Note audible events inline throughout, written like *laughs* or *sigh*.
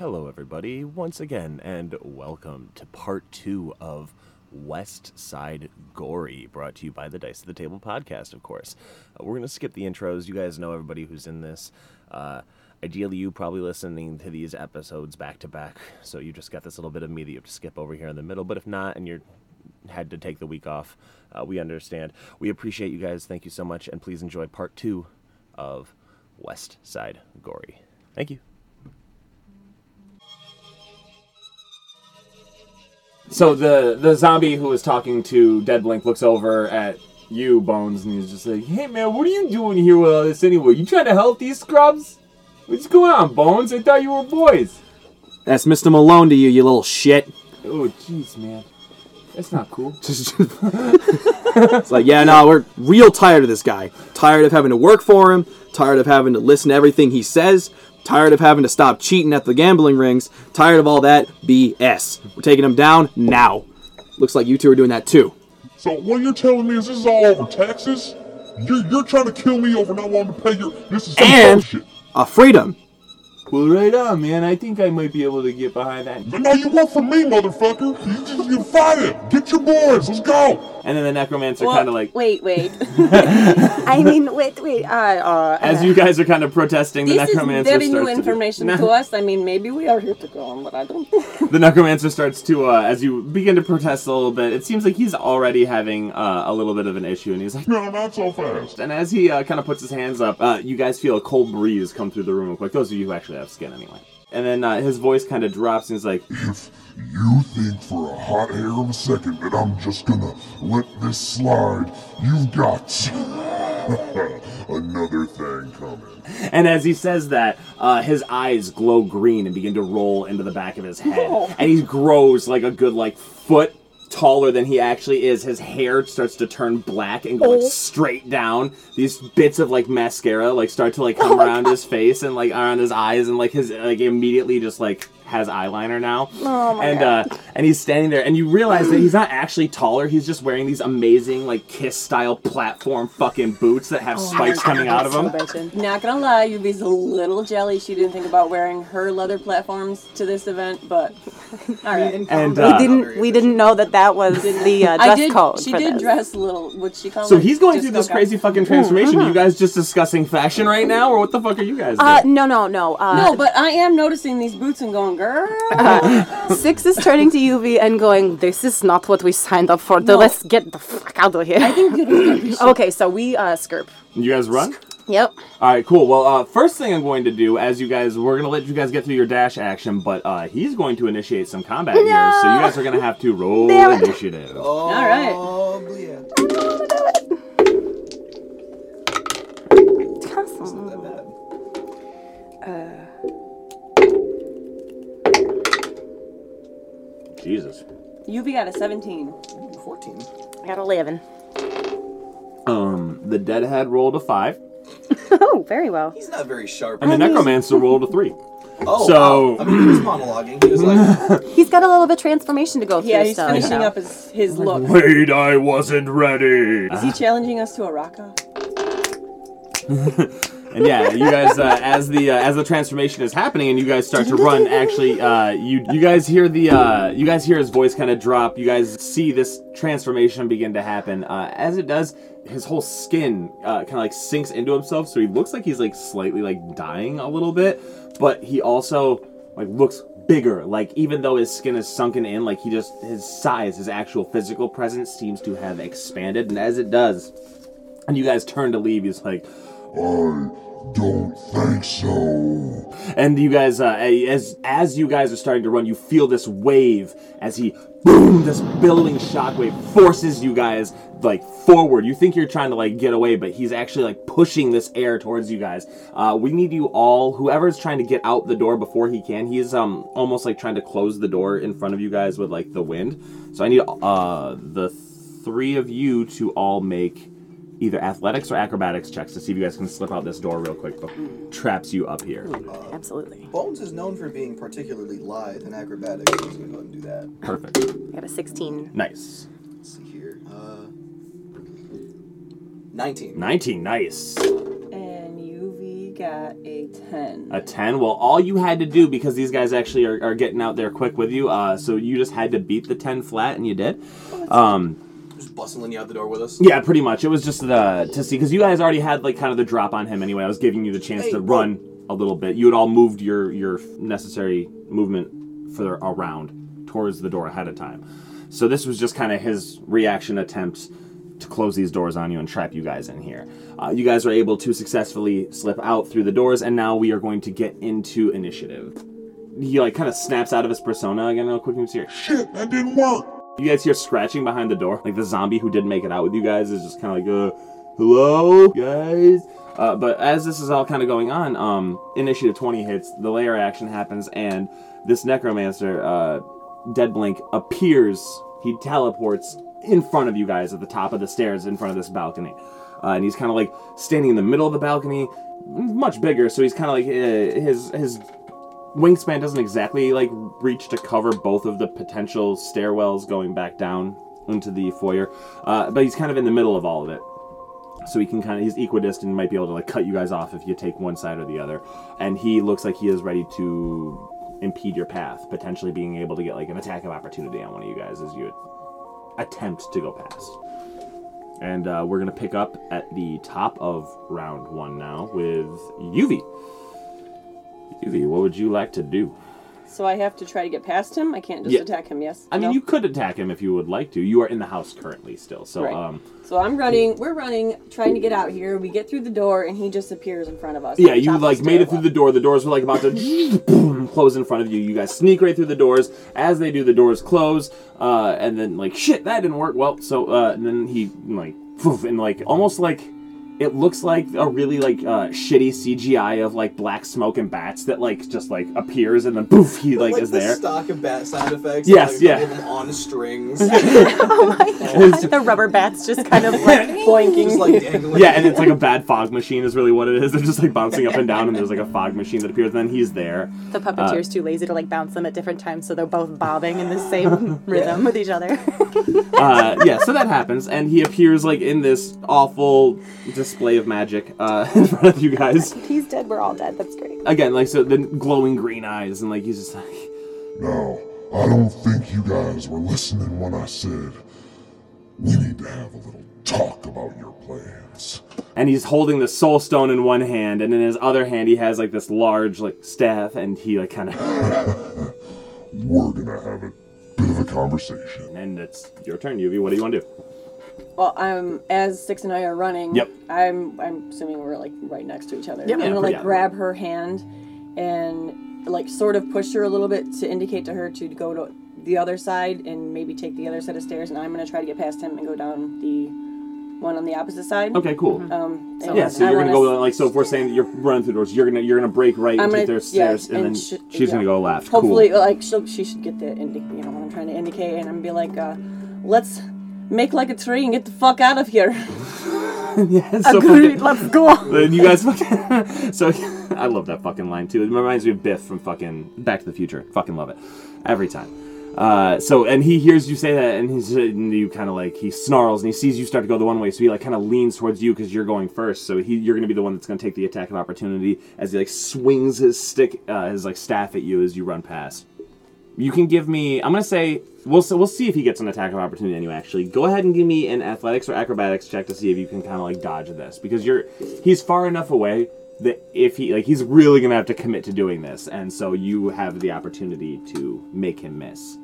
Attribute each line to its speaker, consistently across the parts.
Speaker 1: Hello, everybody, once again, and welcome to part two of West Side Gory, brought to you by the Dice of the Table podcast, of course. Uh, we're going to skip the intros. You guys know everybody who's in this. Uh, ideally, you probably listening to these episodes back to back, so you just got this little bit of me that you have to skip over here in the middle. But if not, and you're had to take the week off, uh, we understand. We appreciate you guys. Thank you so much, and please enjoy part two of West Side Gory. Thank you. So the the zombie who was talking to Dead Blink looks over at you, Bones, and he's just like, "Hey man, what are you doing here with all this anyway? You trying to help these scrubs? What's going on, Bones? I thought you were boys."
Speaker 2: That's Mr. Malone to you, you little shit.
Speaker 1: Oh, jeez, man, that's not cool. *laughs*
Speaker 2: it's like, yeah, no, we're real tired of this guy. Tired of having to work for him. Tired of having to listen to everything he says. Tired of having to stop cheating at the gambling rings. Tired of all that BS. We're taking them down now. Looks like you two are doing that too.
Speaker 3: So what you're telling me is this is all over taxes? You're, you're trying to kill me over not wanting to pay your. This is some
Speaker 2: And
Speaker 3: bullshit.
Speaker 2: a freedom.
Speaker 1: Well, right on, man. I think I might be able to get behind that.
Speaker 3: But no, you work for me, motherfucker. You just you fired. Get your boys. Let's go.
Speaker 1: And then the necromancer
Speaker 4: Well,
Speaker 1: kind of like,
Speaker 4: wait, wait. *laughs* I mean, wait, wait. Uh, uh,
Speaker 1: as you guys are kind of protesting, the necromancer starts.
Speaker 4: this is
Speaker 1: necromancer
Speaker 4: very
Speaker 1: starts
Speaker 4: new
Speaker 1: to-
Speaker 4: information
Speaker 1: No. *laughs*
Speaker 4: to us. I mean, maybe we are here to go on, but I don't. *laughs*
Speaker 1: The necromancer starts to, uh, as you begin to protest a little bit, it seems like he's already having uh, a little bit of an issue, and he's like,
Speaker 3: No, not so fast.
Speaker 1: and as he uh, kind of puts his hands up, uh, you guys feel a cold breeze come through the room real quick. Those of you who actually have skin, anyway. And then uh, his voice kind of drops, and he's like,
Speaker 3: If you think for a hot hair of a second that I'm just gonna let this slide, you've got *laughs* another thing coming.
Speaker 1: and as he says that, uh, his eyes glow green and begin to roll into the back of his head, and he grows like a good like foot taller than he actually is. His hair starts to turn black and go like oh. straight down. These bits of like mascara like start to like oh come around his face and like around his eyes, and like his like immediately just like has eyeliner now.
Speaker 4: Oh my
Speaker 1: and
Speaker 4: God.
Speaker 1: uh and he's standing there and you realize that he's not actually taller he's just wearing these amazing like kiss style platform fucking boots that have spikes coming out of them
Speaker 4: Not gonna lie, Yubi's a little jelly. She didn't think about wearing her leather platforms to this event, but *laughs* all right.
Speaker 1: and
Speaker 5: we
Speaker 1: uh,
Speaker 5: didn't we didn't know that that was the uh,
Speaker 4: I
Speaker 5: dress
Speaker 4: did.
Speaker 5: code.
Speaker 4: She
Speaker 5: for
Speaker 4: did
Speaker 5: this.
Speaker 4: dress a little. What she called.
Speaker 1: so
Speaker 4: it?
Speaker 1: he's going through this crazy fucking transformation you guys just discussing fashion right now or what the fuck are you guys
Speaker 5: Uh, no, no, no. Uh,
Speaker 4: No, but I am noticing these boots and going, girl.
Speaker 5: Six is turning to Yuvi and going, "This is not what we signed up for.
Speaker 4: No.
Speaker 5: Let's get the fuck out of here."
Speaker 4: I think *laughs* it
Speaker 5: okay, so we uh, skirp.
Speaker 1: you guys run
Speaker 5: Yep.
Speaker 1: all right cool well uh first thing i'm going to do as you guys we're gonna let you guys get through your dash action but uh he's going to initiate some combat here so you guys are gonna have to roll
Speaker 5: Damn it.
Speaker 1: initiative
Speaker 4: All right.
Speaker 6: Oh, yeah. Not bad.
Speaker 1: Jesus
Speaker 4: Yubi got a 17.
Speaker 6: 14.
Speaker 5: I got eleven.
Speaker 1: um the deadhead rolled a five *laughs*
Speaker 5: Oh, very well.
Speaker 6: He's not very sharp.
Speaker 1: and the necromancer rolled a three *laughs*
Speaker 6: oh,
Speaker 1: so-
Speaker 6: wow. I mean, he was monologuing. He was like, *laughs*
Speaker 5: He's got a little bit of transformation to go through.
Speaker 4: Yeah, he's
Speaker 5: still,
Speaker 4: finishing
Speaker 5: you know.
Speaker 4: up his, his look.
Speaker 1: wait i wasn't ready
Speaker 4: Is he challenging us to a raka?
Speaker 1: And yeah, you guys, uh, as the uh, as the transformation is happening, and you guys start to run. Actually, uh, you you guys hear the uh, you guys hear his voice kind of drop. You guys see this transformation begin to happen. Uh, as it does, his whole skin uh, kind of like sinks into himself, so he looks like he's like slightly like dying a little bit, but he also like looks bigger. Like even though his skin is sunken in, like he just his size, his actual physical presence seems to have expanded. And as it does, and you guys turn to leave, he's like.
Speaker 3: I don't think so.
Speaker 1: And you guys, uh, as as you guys are starting to run, you feel this wave as he boom, this billowing shockwave forces you guys like forward. You think you're trying to like get away, but he's actually like pushing this air towards you guys. Uh, we need you all, whoever's trying to get out the door before he can. He's um almost like trying to close the door in front of you guys with like the wind. So I need uh the three of you to all make either athletics or acrobatics checks to see if you guys can slip out this door real quick. before traps you up here.
Speaker 5: Absolutely.
Speaker 6: Bones is known for being particularly lithe and acrobatic. So he's going to go ahead and do that.
Speaker 1: Perfect.
Speaker 5: I got a sixteen.
Speaker 1: Nice.
Speaker 6: Let's see here. Uh, 19.
Speaker 1: 19. Nice.
Speaker 4: And Yuvi got a 10.
Speaker 1: A 10? Well, all you had to do, because these guys actually are, are getting out there quick with you, uh, so you just had to beat the 10 flat, and you did. Um,
Speaker 2: Just bustling you out the door with us.
Speaker 1: yeah, pretty much. It was just the, to see, because you guys already had, like, kind of the drop on him anyway. I was giving you the chance
Speaker 2: Hey,
Speaker 1: to
Speaker 2: bro.
Speaker 1: run a little bit. You had all moved your, your necessary movement for around towards the door ahead of time. So this was just kind of his reaction attempt to close these doors on you and trap you guys in here. Uh, you guys are able to successfully slip out through the doors, and now we are going to get into initiative. He like kind of snaps out of his persona again real quick. and You hear,
Speaker 3: Shit, that didn't work.
Speaker 1: You guys hear scratching behind the door. Like the zombie who didn't make it out with you guys is just kind of like, uh, hello, guys. Uh, but as this is all kind of going on, um, initiative 20 hits, the lair action happens, and this necromancer, uh, Dead Blink, appears. He teleports in front of you guys at the top of the stairs in front of this balcony. Uh, and he's kind of like standing in the middle of the balcony, much bigger, so he's kind of like uh, his his wingspan doesn't exactly like reach to cover both of the potential stairwells going back down into the foyer, uh, but he's kind of in the middle of all of it. So he can kind of he's equidistant and might be able to like cut you guys off if you take one side or the other. And he looks like he is ready to impede your path, potentially being able to get like an attack of opportunity on one of you guys as you attempt to go past. And uh, we're gonna pick up at the top of round one now with Yuvi. Yuvi, what would you like to do?
Speaker 4: So I have to try to get past him? I can't just
Speaker 1: Yeah.
Speaker 4: attack him, yes?
Speaker 1: I mean,
Speaker 4: No?
Speaker 1: you could attack him if you would like to. You are in the house currently still, so
Speaker 4: Right.
Speaker 1: um,
Speaker 4: So I'm running, we're running, trying to get out here. We get through the door and he just appears in front of us.
Speaker 1: yeah, you
Speaker 4: top
Speaker 1: like made it through the door. The doors were like about to boom, *laughs* *clears throat* close in front of you. You guys sneak right through the doors. As they do, the doors close, uh, and then like shit, that didn't work. Well, so uh, and then he like poof, and like almost like it looks like a really like uh, shitty CGI of like black smoke and bats that like just like appears and then poof, he like, is
Speaker 2: the
Speaker 1: there.
Speaker 2: stock and bat sound effects.
Speaker 1: Yes,
Speaker 2: like,
Speaker 1: yeah.
Speaker 2: On strings. *laughs*
Speaker 5: Oh my *laughs* god. the rubber bats just kind of like *laughs*
Speaker 4: boinking.
Speaker 2: just like dangling.
Speaker 1: Yeah, and it's like a bad fog machine is really what it is. They're just like bouncing up and down, and there's like a fog machine that appears. And then he's there.
Speaker 5: the puppeteer's too lazy to like bounce them at different times, so they're both bobbing in the same rhythm with each other.
Speaker 1: Uh, yeah, so that happens, and he appears like in this awful display of magic uh, *laughs* in front of you guys.
Speaker 5: He's dead. We're all dead. That's great.
Speaker 1: Again, like so, the glowing green eyes, and like he's just like,
Speaker 3: "No, I don't think you guys were listening when I said we need to have a little talk about your plans.
Speaker 1: and he's holding the soul stone in one hand, and in his other hand he has like this large like staff, and he like kind of, *laughs*
Speaker 3: We're gonna have a bit of a conversation.
Speaker 1: and it's your turn, Yuvi. What do you want to do?
Speaker 4: Well, I'm as Six and I are running.
Speaker 1: Yep.
Speaker 4: I'm I'm assuming we're like right next to each other.
Speaker 5: Yep.
Speaker 4: I'm gonna like
Speaker 1: yeah.
Speaker 4: grab her hand and like sort of push her a little bit to indicate to her to go to the other side and maybe take the other set of stairs. And I'm gonna try to get past him and go down the one on the opposite side.
Speaker 1: Okay, cool.
Speaker 4: Um. and
Speaker 1: Yeah, so
Speaker 4: I
Speaker 1: you're gonna go like so. If we're saying that you're running through doors, you're gonna you're gonna break right
Speaker 4: I'm
Speaker 1: into
Speaker 4: gonna-
Speaker 1: their
Speaker 4: yeah,
Speaker 1: stairs, and,
Speaker 4: and
Speaker 1: then
Speaker 4: sh-
Speaker 1: she's gonna go left.
Speaker 4: Hopefully,
Speaker 1: cool.
Speaker 4: like she'll, she should get the indi- you know what I'm trying to indicate, and I'm gonna be like, uh, let's make like a tree and get the fuck out of here. *laughs*
Speaker 1: yeah, so
Speaker 5: Agreed.
Speaker 1: fucking-
Speaker 5: Let's go.
Speaker 1: Then you guys fucking. *laughs* so I love that fucking line too. It reminds me of Biff from fucking Back to the Future. Fucking love it every time. Uh, so and he hears you say that, and he's and you kind of like he snarls and he sees you start to go the one way, so he like kind of leans towards you because you're going first. So he you're gonna be the one that's gonna take the attack of opportunity as he like swings his stick, uh, his like staff at you as you run past. You can give me. I'm gonna say we'll we'll see if he gets an attack of opportunity anyway. Actually, go ahead and give me an athletics or acrobatics check to see if you can kind of like dodge this because you're he's far enough away that if he like he's really gonna have to commit to doing this, and so you have the opportunity to make him miss.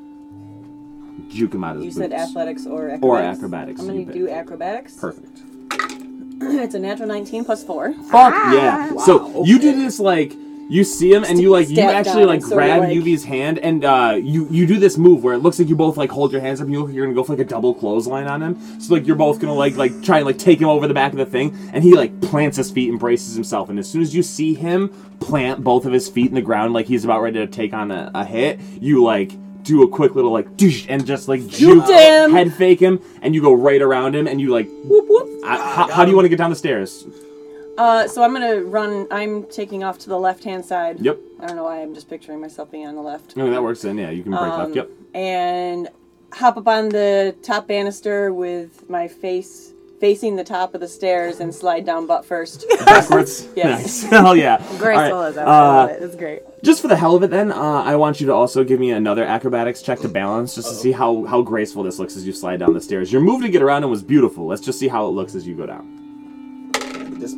Speaker 1: Juke him out of
Speaker 4: You
Speaker 1: his
Speaker 4: said
Speaker 1: boots.
Speaker 4: athletics or acrobatics.
Speaker 1: Or acrobatics,
Speaker 4: I'm
Speaker 1: you
Speaker 4: gonna
Speaker 1: pick.
Speaker 4: do acrobatics.
Speaker 1: Perfect. *clears throat*
Speaker 4: it's a natural 19 plus four.
Speaker 1: Fuck ah, yeah! so you do this like you see him and you like you actually like grab
Speaker 4: like-
Speaker 1: Yuvi's hand and uh, you you do this move where it looks like you both like hold your hands up and you look like you're gonna go for like a double clothesline on him. So like you're both gonna like like try and like take him over the back of the thing and he like plants his feet and braces himself and as soon as you see him plant both of his feet in the ground like he's about ready to take on a, a hit, you like do a quick little like and just like juke
Speaker 4: him.
Speaker 1: head fake him and you go right around him and you like
Speaker 4: Whoop whoop.
Speaker 1: I, how, how do you want to get down the stairs?
Speaker 4: Uh, so I'm gonna run. I'm taking off to the left hand side.
Speaker 1: Yep.
Speaker 4: I don't know why I'm just picturing myself being on the left.
Speaker 1: I mean, that works then. Yeah, you can break left.
Speaker 4: Um,
Speaker 1: Yep.
Speaker 4: And hop up on the top banister with my face facing the top of the stairs and slide down butt first. *laughs*
Speaker 1: Backwards. *laughs*
Speaker 4: Yes.
Speaker 1: Nice. *laughs* Hell yeah.
Speaker 5: Graceful
Speaker 1: All right,
Speaker 5: as ever.
Speaker 1: uh,
Speaker 5: I love it. It's great.
Speaker 1: Just for the hell of it, then, uh, I want you to also give me another acrobatics check to balance, just to see how, how graceful this looks as you slide down the stairs. Your move to get around him was beautiful. Let's just see how it looks as you go down.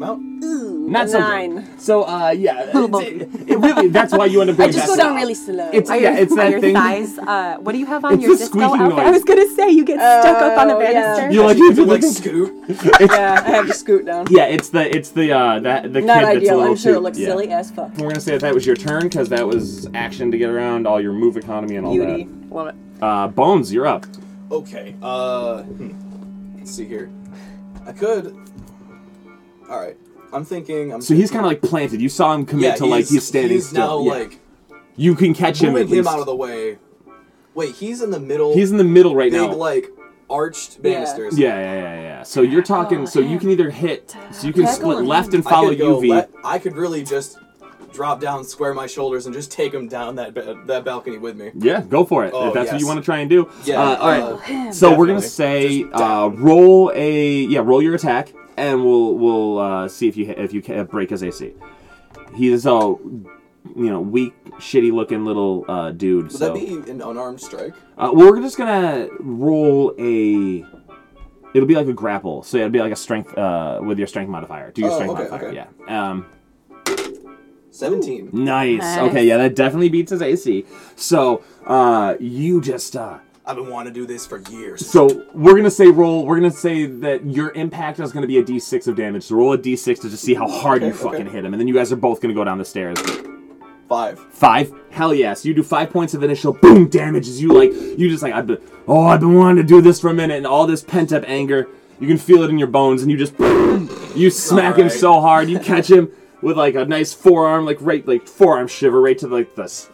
Speaker 6: Dismount.
Speaker 1: Not so great.
Speaker 4: Nine.
Speaker 1: So, uh, yeah, *laughs* it's- it, it really. That's why you end up
Speaker 4: I
Speaker 1: going
Speaker 4: just go down really slow.
Speaker 1: It's
Speaker 5: Are
Speaker 1: yeah,
Speaker 5: your,
Speaker 1: it's that
Speaker 5: your
Speaker 1: thing.
Speaker 5: thighs? Uh, what do you have on
Speaker 1: It's
Speaker 5: your
Speaker 1: the
Speaker 5: disco
Speaker 1: squeaking
Speaker 5: outfit?
Speaker 1: noise.
Speaker 5: I was gonna say you get stuck up on the
Speaker 4: Oh, yeah.
Speaker 5: banister.
Speaker 1: You like
Speaker 6: You
Speaker 1: it?
Speaker 6: do like scoot. *laughs*
Speaker 4: yeah, I have to scoot down.
Speaker 1: Yeah, it's the it's the uh that the
Speaker 4: Not
Speaker 1: kid that's a
Speaker 4: ideal.
Speaker 1: little
Speaker 4: I'm sure
Speaker 1: too-
Speaker 4: it looks
Speaker 1: yeah.
Speaker 4: silly as fuck.
Speaker 1: We're gonna say that, that was your turn because that was action to get around all your move economy and all
Speaker 4: Beauty.
Speaker 5: Love it.
Speaker 1: Uh, Bones, you're up.
Speaker 6: Okay. Uh, hmm. let's see here. I could. All right. I'm thinking. I'm
Speaker 1: So he's kind of like planted. You saw him commit
Speaker 6: yeah,
Speaker 1: to like he's standing
Speaker 6: he's
Speaker 1: still.
Speaker 6: now
Speaker 1: Yeah.
Speaker 6: like
Speaker 1: you can catch him
Speaker 6: moving
Speaker 1: at
Speaker 6: him
Speaker 1: least.
Speaker 6: out of the way. Wait, he's in the middle.
Speaker 1: he's in the middle right now.
Speaker 6: big
Speaker 1: now.
Speaker 6: like arched
Speaker 4: Yeah.
Speaker 6: banisters.
Speaker 1: yeah, yeah, yeah, yeah. So you're talking. so you oh, can either hit. So you can
Speaker 4: Tackle
Speaker 1: split
Speaker 4: him.
Speaker 1: left and
Speaker 6: I
Speaker 1: follow
Speaker 6: could go
Speaker 1: Yuvi.
Speaker 6: le- I could really just drop down, square my shoulders, and just take him down that ba- that balcony with me.
Speaker 1: Yeah, go for it.
Speaker 6: Oh,
Speaker 1: if that's what you want to try and do.
Speaker 6: Yeah.
Speaker 1: Uh, all right.
Speaker 6: uh,
Speaker 1: So we're gonna say uh, roll a yeah roll your attack and we'll we'll uh, see if you if you ca- break his AC. He's a you know weak, shitty looking little uh, dude.
Speaker 6: Would
Speaker 1: so
Speaker 6: that be an unarmed strike?
Speaker 1: uh, well, we're just gonna roll a. It'll be like a grapple, so it'd be like a strength uh, with your strength modifier. Do your
Speaker 6: Oh,
Speaker 1: strength
Speaker 6: okay,
Speaker 1: modifier,
Speaker 6: okay.
Speaker 1: yeah. Um,
Speaker 6: Seventeen.
Speaker 1: nice.
Speaker 5: Nice.
Speaker 1: Okay, yeah, that definitely beats his AC. So uh, you just. Uh,
Speaker 6: I've been wanting to do this for years.
Speaker 1: So we're gonna say roll. We're gonna say that your impact is gonna be a d6 of damage. So roll a d6 to just see how hard you
Speaker 6: Okay,
Speaker 1: fucking
Speaker 6: okay.
Speaker 1: hit him, and then you guys are both gonna go down the stairs.
Speaker 6: Five.
Speaker 1: Five. Hell yes. You do five points of initial boom damage as you like. You just like I've been. Oh, I've been wanting to do this for a minute, and all this pent up anger. You can feel it in your bones, and you just you smack him
Speaker 6: Alright.
Speaker 1: so hard. You catch him with like a nice forearm, like right, like forearm shiver right to like the s-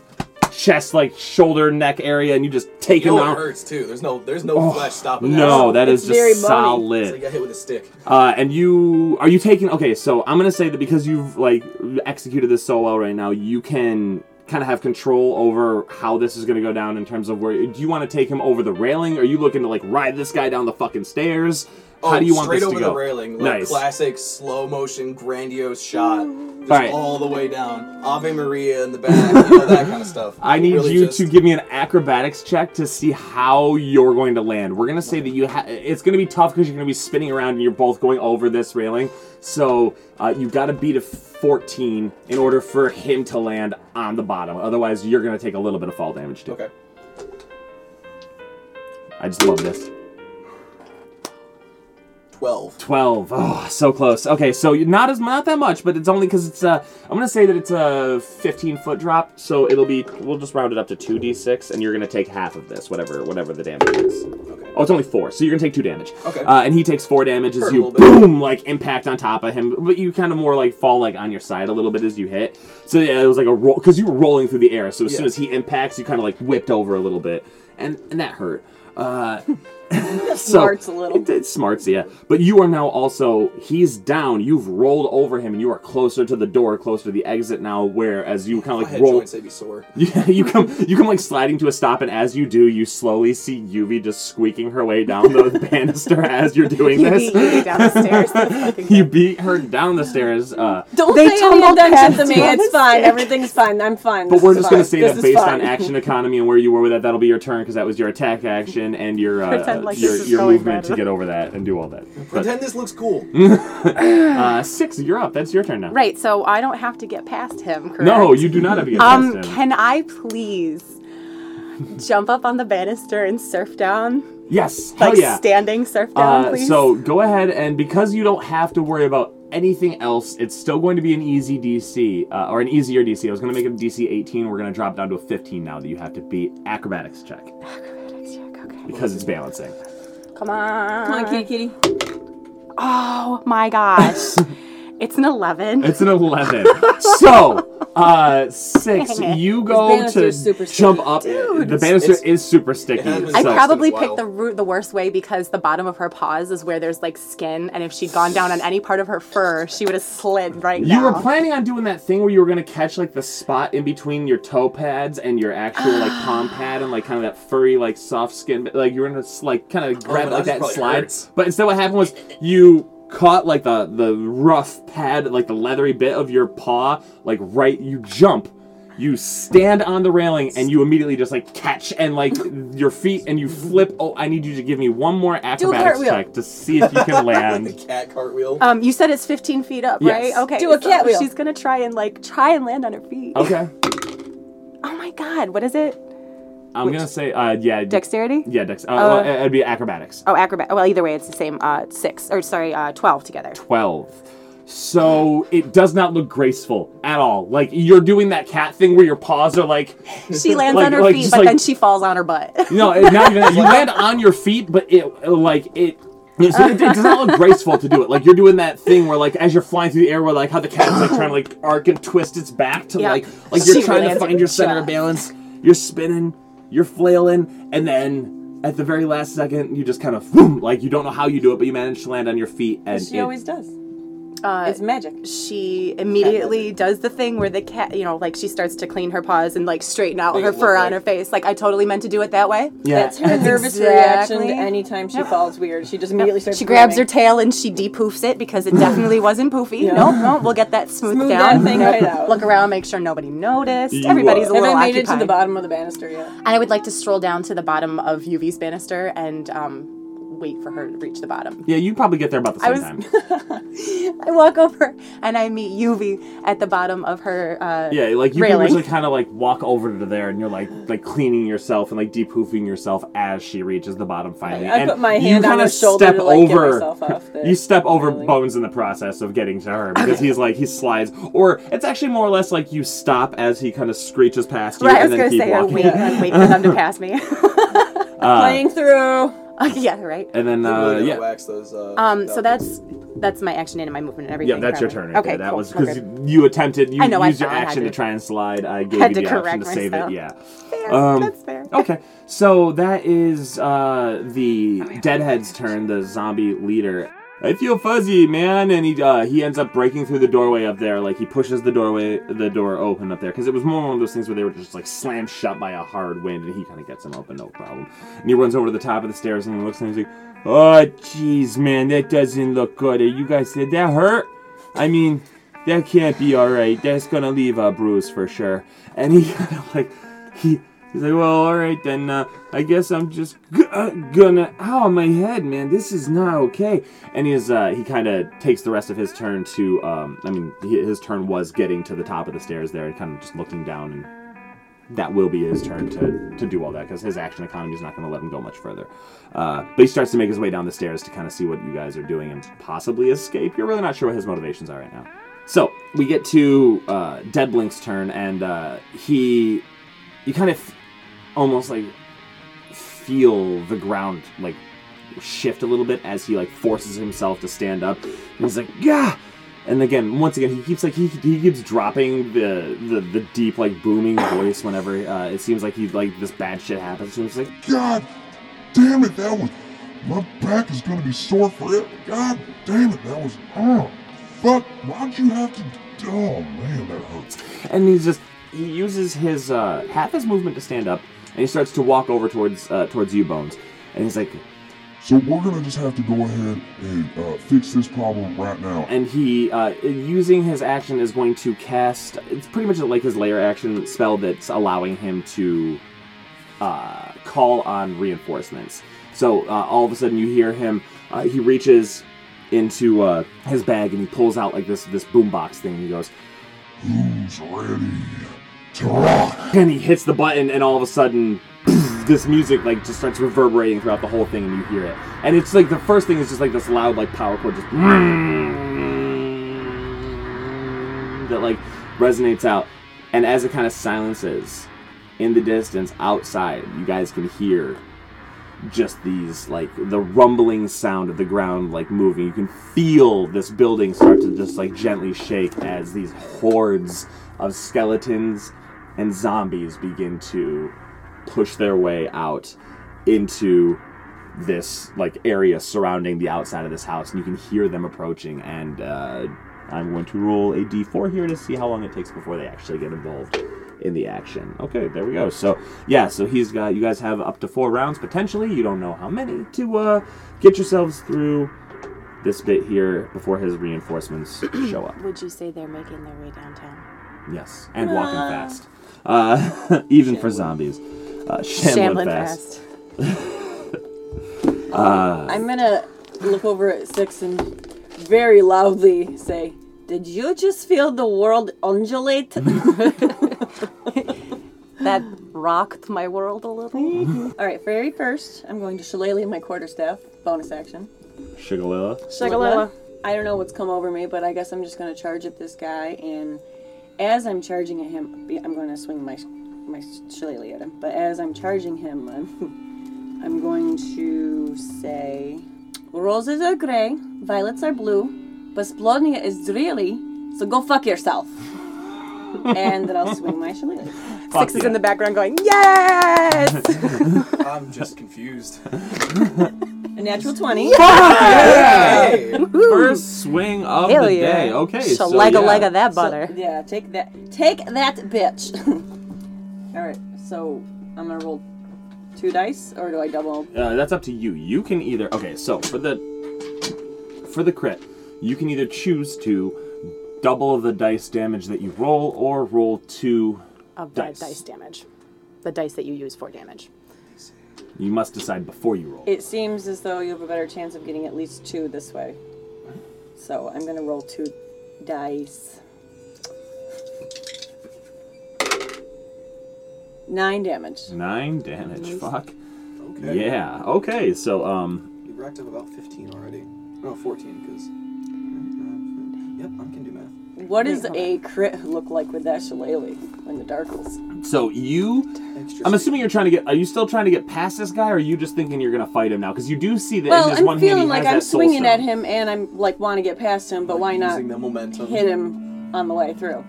Speaker 1: chest, like shoulder, neck area, and you just take
Speaker 6: You
Speaker 1: him
Speaker 6: know it
Speaker 1: down.
Speaker 6: hurts too. There's no there's no flesh stopping that.
Speaker 1: Oh, No, that is
Speaker 4: It's very
Speaker 1: just
Speaker 4: bony.
Speaker 1: solid.
Speaker 6: It's like I hit with a stick.
Speaker 1: Uh, and you are you taking? Okay, so I'm gonna say that because you've like executed this so well right now, you can kind of have control over how this is gonna go down in terms of where. Do you want to take him over the railing? Are you looking to like ride this guy down the fucking stairs?
Speaker 6: Oh,
Speaker 1: how do you want
Speaker 6: straight
Speaker 1: this
Speaker 6: over
Speaker 1: to go?
Speaker 6: Straight over the railing, like
Speaker 1: Nice.
Speaker 6: classic slow motion, grandiose shot, just
Speaker 1: Alright.
Speaker 6: all the way down. Ave Maria in the back, you know, that kind of stuff. *laughs*
Speaker 1: I need
Speaker 6: Really
Speaker 1: you
Speaker 6: just-
Speaker 1: to give me an acrobatics check to see how you're going to land. We're gonna say that you ha- it's gonna be tough because you're gonna be spinning around and you're both going over this railing. So uh, you got to beat a 14 in order for him to land on the bottom. Otherwise, you're gonna take a little bit of fall damage too.
Speaker 6: Okay.
Speaker 1: I just love this.
Speaker 6: Twelve.
Speaker 1: 12. Oh, so close. Okay, so not as not that much, but it's only because it's uh I'm gonna say that it's a 15 foot drop, so it'll be we'll just round it up to 2d6, and you're gonna take half of this, whatever whatever the damage is.
Speaker 6: Okay.
Speaker 1: Oh, it's only four, so you're gonna take two damage.
Speaker 6: Okay.
Speaker 1: Uh, and he takes four damage as
Speaker 6: Hurt a
Speaker 1: you
Speaker 6: little bit.
Speaker 1: boom like impact on top of him, but you kind of more like fall like on your side a little bit as you hit. So yeah, it was like a roll because you were rolling through the air. So as soon as he impacts, you kind of like whipped over a little bit, and and that hurt. Uh, *laughs* so-
Speaker 4: Smarts a little.
Speaker 1: It, it smarts, yeah. But you are now also he's down. You've rolled over him, and you are closer to the door, closer to the exit now. Where as you kind of
Speaker 6: My
Speaker 1: like
Speaker 6: head
Speaker 1: roll,
Speaker 6: joints they'd be sore. *laughs*
Speaker 1: yeah, you come you come like sliding to a stop, and as you do, you slowly see Yuvi just squeaking her way down the *laughs* banister as you're doing
Speaker 5: You
Speaker 1: this.
Speaker 5: beat you down the stairs.
Speaker 1: You beat her down the stairs. Uh,
Speaker 4: Don't
Speaker 5: They
Speaker 4: pay any
Speaker 5: tumbled
Speaker 4: to me. It's fine. Everything's fine. I'm fine.
Speaker 1: but
Speaker 4: This
Speaker 1: we're
Speaker 4: is
Speaker 1: just gonna say
Speaker 4: This
Speaker 1: that
Speaker 4: is
Speaker 1: based
Speaker 4: fine.
Speaker 1: on action economy and where you were with that, that'll be your turn because that was your attack action and your uh,
Speaker 5: Pretend like
Speaker 1: your,
Speaker 5: this is
Speaker 1: your
Speaker 5: going
Speaker 1: movement
Speaker 5: better.
Speaker 1: to get over that and do all that. But,
Speaker 6: Pretend this looks cool. *laughs*
Speaker 1: uh, six, you're up. That's your turn now.
Speaker 5: Right, so I don't have to get past him, correct?
Speaker 1: No, you do not have to get
Speaker 5: Um,
Speaker 1: past him.
Speaker 5: can I please jump up on the banister and surf down?
Speaker 1: yes, hell
Speaker 5: Like
Speaker 1: yeah.
Speaker 5: standing surf down,
Speaker 1: Uh,
Speaker 5: please?
Speaker 1: so go ahead and because you don't have to worry about anything else, it's still going to be an easy DC uh, or an easier DC. I was going to make it a DC 18. We're going to drop down to a 15 now that you have to beat acrobatics check
Speaker 5: Acrobatics check, okay.
Speaker 1: Because it's balancing.
Speaker 5: Come on.
Speaker 4: Come on, kitty, kitty.
Speaker 5: Oh my gosh. *laughs* It's an 11.
Speaker 1: It's an 11. *laughs* so, uh, six,
Speaker 5: Dang it.
Speaker 1: you go to
Speaker 4: is super
Speaker 1: jump
Speaker 4: sticky.
Speaker 1: up.
Speaker 5: Dude.
Speaker 1: the banister
Speaker 6: It's-
Speaker 1: is super sticky.
Speaker 6: it has
Speaker 5: I
Speaker 1: so-
Speaker 5: probably picked the root the worst way because the bottom of her paws is where there's like skin, and if she'd gone down on any part of her fur, she would have slid right
Speaker 1: You were
Speaker 5: down.
Speaker 1: planning on doing that thing where you were gonna catch like the spot in between your toe pads and your actual like *gasps* palm pad and like kind of that furry like soft skin, but, like you were gonna like kind of grab
Speaker 6: but
Speaker 1: like
Speaker 6: that
Speaker 1: that
Speaker 6: probably
Speaker 1: slide.
Speaker 6: hurts.
Speaker 1: But instead, what happened was you caught like the the rough pad, like the leathery bit of your paw, like right. You jump. You stand on the railing and you immediately just like catch and like your feet and you flip. Oh, I need you to give me one more acrobatics
Speaker 4: cartwheel.
Speaker 1: check to see if you can *laughs* land.
Speaker 6: the Cat cartwheel.
Speaker 5: Um, you said it's 15 feet up,
Speaker 1: Yes.
Speaker 5: right? Okay.
Speaker 4: Do a
Speaker 5: so
Speaker 4: catwheel.
Speaker 5: She's gonna try and like try and land on her feet.
Speaker 1: Okay,
Speaker 5: Oh my god, what is it?
Speaker 1: I'm gonna say uh yeah.
Speaker 5: Dexterity?
Speaker 1: Yeah, dex. Uh,
Speaker 5: Uh,
Speaker 1: well, it'd be acrobatics.
Speaker 5: Oh, acrobat. Well, either way, it's the same. Uh, six or sorry, uh, 12 together.
Speaker 1: 12. So it does not look graceful at all. Like you're doing that cat thing where your paws are like, *laughs*
Speaker 5: She lands *laughs*
Speaker 1: Like-
Speaker 5: on her
Speaker 1: like,
Speaker 5: feet, but
Speaker 1: like-
Speaker 5: then she falls on her butt. *laughs*
Speaker 1: it- not even that. You land on your feet, but it like it. It, so it, it does not look graceful to do it. Like you're doing that thing where, like, as you're flying through the air, where like how the cat's like trying to like arc and twist its back to
Speaker 5: Yeah.
Speaker 1: like like you're
Speaker 5: She
Speaker 1: trying to find your center of balance. You're spinning, you're flailing, and then at the very last second, you just kind of boom, like you don't know how you do it, but you manage to land on your feet, and
Speaker 4: She
Speaker 1: it-
Speaker 4: always does.
Speaker 5: Uh,
Speaker 4: It's magic.
Speaker 5: she immediately does the thing where the cat, you know, like she starts to clean her paws and like straighten out
Speaker 6: Make
Speaker 5: her
Speaker 6: it look
Speaker 5: fur on her face. Like I totally meant to do it that way.
Speaker 1: yeah.
Speaker 4: That's her nervous
Speaker 5: exactly-
Speaker 4: reaction to anytime she falls weird. She just immediately starts.
Speaker 5: She grabs her tail and she depoofs it because it definitely wasn't poofy.
Speaker 4: Yeah.
Speaker 5: No, no, we'll get that smoothed
Speaker 4: Smooth
Speaker 5: down.
Speaker 4: that thing right out.
Speaker 5: Look around, make sure nobody noticed.
Speaker 1: You
Speaker 5: Everybody's
Speaker 1: are.
Speaker 5: a
Speaker 4: Have
Speaker 5: little
Speaker 4: I made it to the bottom of the banister yet?
Speaker 5: And I would like to stroll down to the bottom of Yuvi's banister and um, wait for her to reach the bottom.
Speaker 1: Yeah, you probably get there about the
Speaker 5: I
Speaker 1: same
Speaker 5: was-
Speaker 1: time. *laughs*
Speaker 5: I walk over and I meet Yuvi at the bottom of her. Uh,
Speaker 1: Yeah, like you
Speaker 5: Railing.
Speaker 1: can usually kind of like walk over to there, and you're like like cleaning yourself and like depoofing yourself as she reaches the bottom finally.
Speaker 4: I
Speaker 1: and
Speaker 4: put my
Speaker 1: you
Speaker 4: hand on
Speaker 1: kinda
Speaker 4: her shoulder
Speaker 1: step
Speaker 4: to, like, get
Speaker 1: over.
Speaker 4: myself off *laughs* the
Speaker 1: you step over
Speaker 4: railing.
Speaker 1: Bones in the process of getting to her because he's like he slides, or it's actually more or less like you stop as he kind of screeches past you
Speaker 5: Right, I was
Speaker 1: then
Speaker 5: gonna
Speaker 1: keep
Speaker 5: say, I wait, I wait for them to *laughs* pass me.
Speaker 4: Playing through. *laughs*
Speaker 5: yeah, right.
Speaker 1: And then uh,
Speaker 6: really
Speaker 1: yeah,
Speaker 6: wax those. Uh,
Speaker 5: Um, so that's that's my action and my movement and everything.
Speaker 1: yeah, that's your turn. Right
Speaker 5: okay,
Speaker 1: there. That
Speaker 5: cool.
Speaker 1: was because
Speaker 5: good.
Speaker 1: you attempted. You
Speaker 5: I know, I
Speaker 1: used your
Speaker 5: I had
Speaker 1: action to
Speaker 5: to-
Speaker 1: try and slide. I *laughs* gave
Speaker 5: had
Speaker 1: you
Speaker 5: to
Speaker 1: the option
Speaker 5: correct
Speaker 1: to save it.
Speaker 5: myself.
Speaker 1: Yeah.
Speaker 5: fair.
Speaker 1: um,
Speaker 5: that's fair.
Speaker 1: Okay, so that is uh, the Deadhead's turn, the zombie leader. I feel fuzzy, man, and he uh, he ends up breaking through the doorway up there. Like he pushes the doorway, the door open up there, because it was more one of those things where they were just like slammed shut by a hard wind, and he kind of gets them open, no problem. And he runs over to the top of the stairs and he looks and he's like, "Oh, jeez, man, that doesn't look good. You guys did that hurt? I mean." That can't be all right. That's gonna leave a bruise for sure. And he *laughs* kind of like, he He's like, well, all right then. Uh, I guess I'm just g- uh, gonna. Ow, my head, man. This is not okay. And he's uh, he kind of takes the rest of his turn to. Um, I mean, his turn was getting to the top of the stairs there and kind of just looking down, and that will be his turn to to do all that because his action economy is not going to let him go much further. Uh, but he starts to make his way down the stairs to kind of see what you guys are doing and possibly escape. You're really not sure what his motivations are right now. So we get to uh, Deadblink's turn, and uh, he, you kind of almost like feel the ground like shift a little bit as he like forces himself to stand up. And he's like, yeah. And again, once again, he keeps like he, he keeps dropping the, the the deep like booming voice whenever uh, it seems like he like this bad shit happens. So he's like,
Speaker 3: God damn it, that was. My back is gonna be sore forever. God damn it, that was. Oh, fuck. Why'd you have to. Oh, man, that hurts.
Speaker 1: and he's just he uses his uh, half his movement to stand up, and he starts to walk over towards uh, towards you bones, and he's like,
Speaker 3: So we're gonna just have to go ahead and uh, fix this problem right now.
Speaker 1: and he uh, using his action is going to cast it's pretty much like his lair action spell that's allowing him to uh, call on reinforcements. So uh, all of a sudden you hear him uh, he reaches into uh, his bag and he pulls out like this this boombox thing and he goes
Speaker 3: Who's ready rock?
Speaker 1: and he hits the button and all of a sudden this music like just starts reverberating throughout the whole thing and you hear it and it's like the first thing is just like this loud like power chord just that like resonates out and as it kind of silences in the distance outside you guys can hear just these like the rumbling sound of the ground like moving. You can feel this building start to just like gently shake as these hordes of skeletons and zombies begin to push their way out into this like area surrounding the outside of this house and you can hear them approaching and uh, i'm going to roll a d4 here to see how long it takes before they actually get involved in the action. Okay there we go. So yeah so he's got you guys have up to four rounds potentially. You don't know how many to uh, get yourselves through this bit here before his reinforcements *clears throat* show up.
Speaker 5: Would you say they're making their way downtown?
Speaker 1: yes and walking fast uh, *laughs* even for zombies uh, shambling,
Speaker 5: Shambling
Speaker 1: fast.
Speaker 5: fast. *laughs*
Speaker 4: I'm gonna look over at Six and very loudly say, Did you just feel the world undulate? *laughs*
Speaker 5: That rocked my world a little.
Speaker 4: Alright, very first, I'm going to shillelagh my quarterstaff, bonus action.
Speaker 1: Shigalilla.
Speaker 5: Shigalilla.
Speaker 4: I don't know what's come over me, but I guess I'm just going to charge at this guy, and as I'm charging at him, I'm going to swing my my shillelagh at him. But as I'm charging him, I'm, *laughs* I'm going to say, "Roses are gray, violets are blue, but Splodnia is really so go fuck yourself." *laughs* and then I'll swing my shillelagh.
Speaker 5: Six is in the background going, Yes! *laughs*
Speaker 6: I'm just confused.
Speaker 4: A natural twenty.
Speaker 6: Hey!
Speaker 1: First swing of
Speaker 5: Hell
Speaker 1: the
Speaker 5: yeah.
Speaker 1: day. Okay, so
Speaker 5: Shalega
Speaker 1: yeah.
Speaker 5: lega that
Speaker 4: So,
Speaker 5: butter.
Speaker 4: yeah, take that. Take that, bitch. *laughs* All right, so I'm gonna roll two dice, or do I double?
Speaker 1: Uh, that's up to you. You can either okay. So for the for the crit, you can either choose to double the dice damage that you roll, or roll two.
Speaker 5: of
Speaker 1: dice.
Speaker 5: dice. damage. The dice that you use for damage.
Speaker 1: You must decide before you roll.
Speaker 4: It seems as though you have a better chance of getting at least two this way. So I'm gonna roll two dice. Nine damage.
Speaker 1: Nine damage. Fuck.
Speaker 6: Okay.
Speaker 1: Yeah. Okay. So um,
Speaker 6: You've racked up about 15 already. No, 14, because. Yep, I can do math.
Speaker 4: What does a crit look like with that shillelagh in the darkles?
Speaker 1: so you. I'm assuming you're trying to get. Are you still trying to get past this guy, or are you just thinking you're gonna fight him now? Because you do see that in
Speaker 4: Well,
Speaker 1: his
Speaker 4: I'm
Speaker 1: one hand he
Speaker 4: feeling like
Speaker 1: has
Speaker 4: I'm
Speaker 1: that soul
Speaker 4: swinging at him and I'm like want to get past him, but why not
Speaker 6: Using the momentum.
Speaker 4: hit him on the way through?